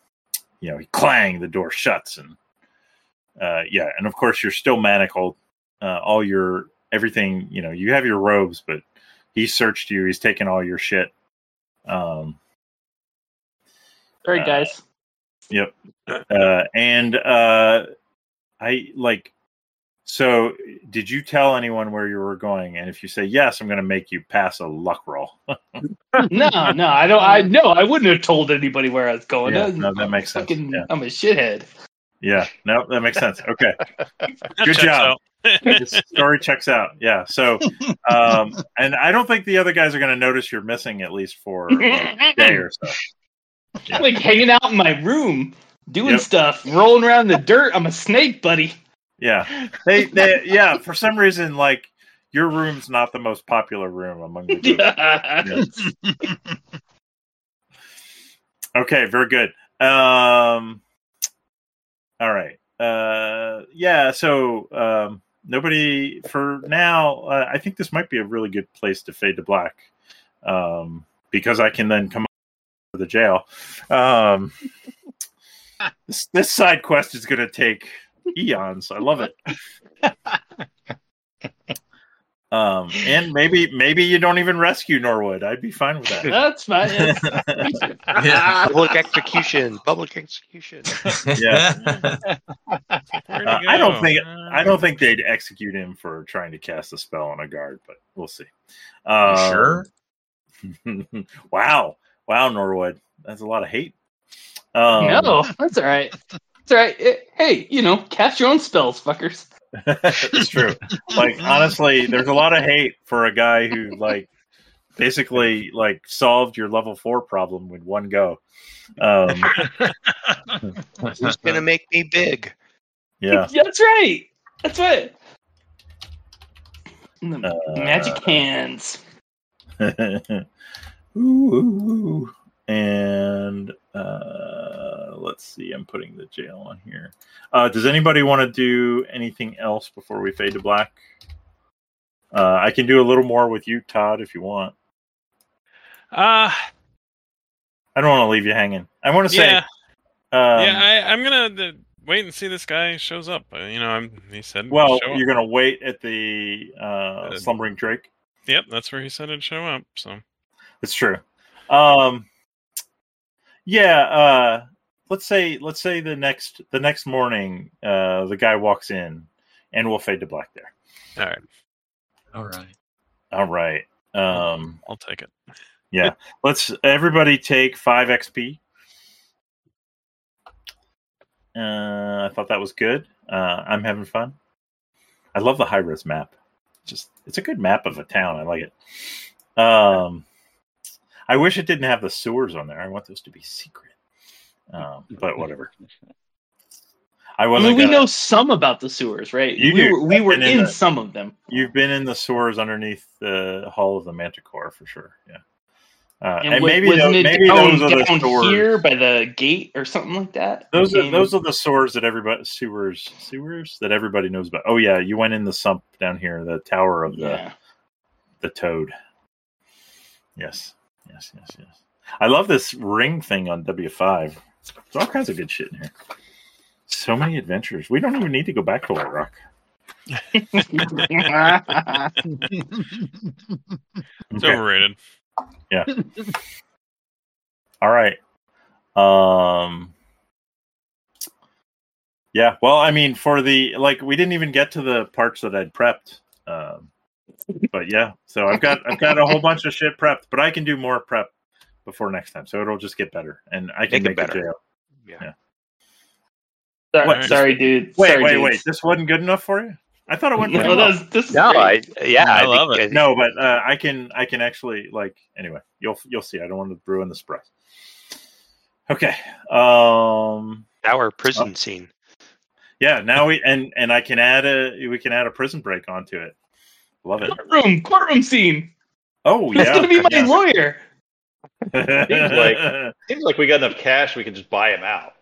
you know, he clang, the door shuts, and uh, yeah, and of course you're still manacled. Uh, all your everything, you know, you have your robes, but he searched you. He's taken all your shit. Um, All right, Uh, guys. Yep. Uh, and uh, I like. So, did you tell anyone where you were going? And if you say yes, I'm going to make you pass a luck roll. no, no, I don't. I no, I wouldn't have told anybody where I was going. Yeah, I'm no, that makes sense. fucking- Yeah. I'm a shithead. yeah. No, that makes sense. Okay. Good job. This story checks out. Yeah. So, um, and I don't think the other guys are going to notice you're missing at least for like, a day or so. Yeah. I'm like hanging out in my room, doing Yep. stuff, rolling around in the dirt. I'm a snake, buddy. Yeah. They, they, yeah. For some reason, like your room's not the most popular room among the group. Yeah. Okay, very good. Um, all right. Uh, yeah. So um, nobody for now. Uh, I think this might be a really good place to fade to black, um, because I can then come up to the jail. Um, this, this side quest is going to take eons. I love it. Um, and maybe maybe you don't even rescue Norwood. I'd be fine with that. That's fine. It's- Yeah. Public execution. Public execution. Yeah. Uh, I don't think Uh, I don't think they'd execute him for trying to cast a spell on a guard, but we'll see. You Um, sure? wow, wow, Norwood, that's a lot of hate. Um, no, that's all right. That's all right. Eh, Hey, you know, cast your own spells, fuckers. it's true. Like honestly, there's a lot of hate for a guy who like basically like solved your level four problem with one go. Um, Who's gonna make me big? yeah, That's right. That's right. The Uh, Magic hands. ooh, ooh, ooh. and uh, let's see. I'm putting the jail on here. Uh, does anybody want to do anything else before we fade to black? Uh, I can do a little more with you, Todd, if you want. Uh, I don't want to leave you hanging. I want to say, yeah, um, yeah. I, I'm gonna uh, wait and see this guy shows up. Uh, you know, I'm. He said. well, show you're gonna wait at the uh, slumbering Drake. Yep, that's where he said it'd show up. So It's true. Um, yeah. Uh, let's say let's say the next the next morning, uh, the guy walks in, and we'll fade to black there. all right, All right. All right. Um, I'll take it. Yeah let's everybody take five XP. Uh, I thought that was good. Uh, I'm having fun. I love the high res map. Just it's a good map of a town. I like it. Um, I wish it didn't have the sewers on there. I want those to be secret. Um, but whatever. I I wasn't. mean, we gonna- know some about the sewers, right? You we do. were, we were in in the- some of them. You've been in the sewers underneath the Hall of the Manticore for sure. Yeah. Uh, And, and maybe wasn't tho- it maybe down, those are the sewers. here by the gate or something like that? Those are those are the sewers that everybody sewers sewers that everybody knows about. Oh yeah, you went in the sump down here, the tower of the yeah. the toad. Yes, yes, yes, yes. I love this ring thing on W five. There's all kinds of good shit in here. So many adventures. We don't even need to go back to Whiterock. It's Okay. overrated. Yeah. all right. Um Yeah, well, I mean for the like we didn't even get to the parts that I'd prepped. Um but yeah, so I've got I've got a whole bunch of shit prepped, but I can do more prep before next time. So it'll just get better and I can Make it make, it better. jail. Yeah. sorry, What? sorry, dude. Wait, sorry, wait, dudes. wait. This wasn't good enough for you? I thought it went pretty No, well. this is No, I yeah, I I, love think, it. No, but uh, I can I can actually like anyway. You'll you'll see. I don't want to ruin the surprise. Okay. Um. our prison scene. Yeah. Now we and and I can add a we can add a prison break onto it. Love it. courtroom, courtroom scene. Oh That's yeah. gonna be my yeah. lawyer. Seems like- Seems like we got enough cash. We can just buy him out.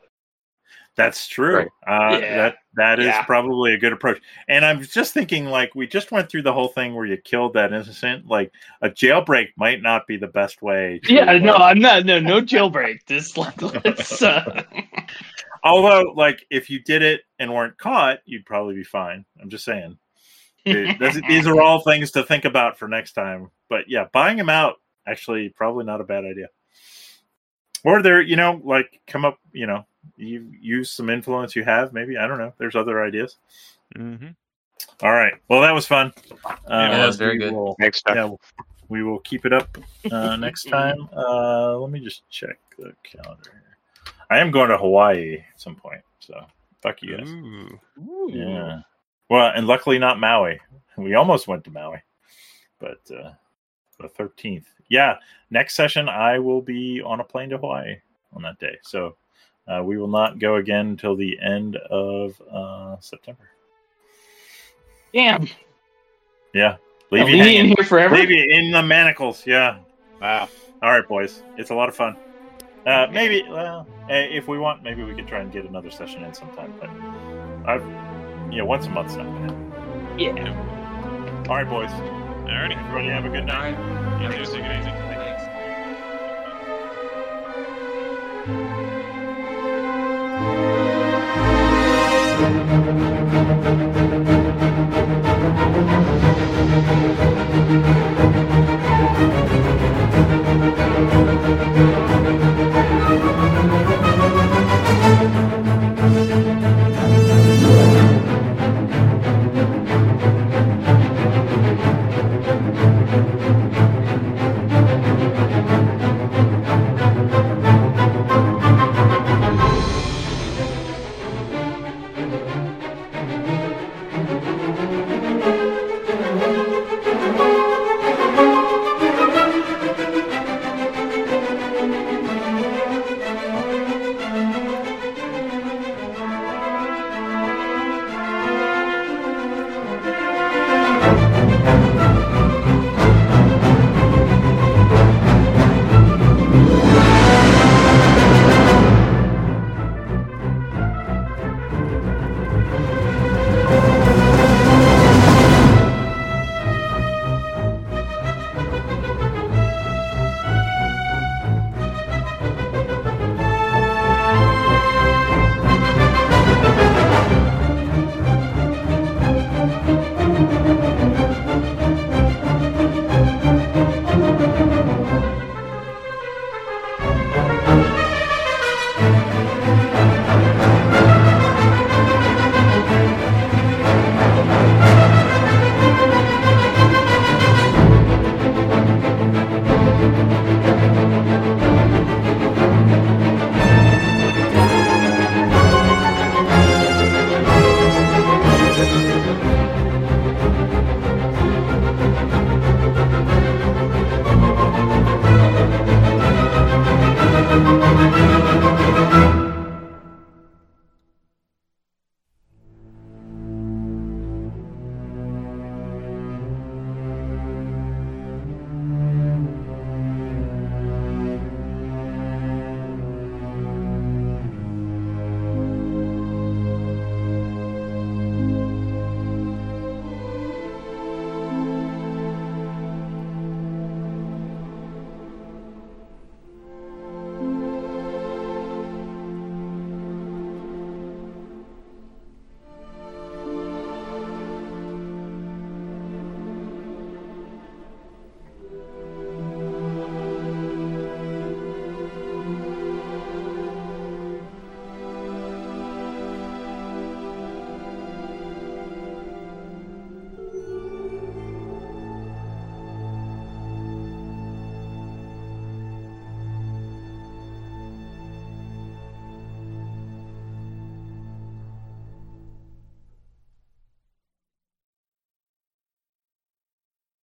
That's true. Right. Uh, Yeah. That that is Yeah. probably a good approach. And I'm just thinking, like, we just went through the whole thing where you killed that innocent. Like, a jailbreak might not be the best way. To, Yeah, no, uh, I'm not. No, no jailbreak. Just like let's. Uh, Although, like, if you did it and weren't caught, you'd probably be fine. I'm just saying. It- these are all things to think about for next time. But yeah, buying them out actually probably not a bad idea. Or there, you know, like come up, you know, you use some influence you have. Maybe I don't know. There's other ideas. hmm All right. Well, that was fun. Uh, that was very we good. will- Next time. yeah, we will keep it up uh, next time. Uh, let me just check the calendar here. I am going to Hawaii at some point, so fuck you guys. Ooh. Yeah. Well, and luckily not Maui. We almost went to Maui, but uh, the thirteenth. Yeah, next session I will be on a plane to Hawaii on that day, so uh, we will not go again until the end of uh, September. damn, Yeah, leave you me in here forever. Leave you in the manacles. Yeah. Wow. All right, boys. It's a lot of fun. Uh, maybe, well, eh, if we want, maybe we could try and get another session in sometime. But I've, yeah, once a month's not bad. Yeah. All right, boys. All right. Everybody have a good night. Take it easy. Thanks.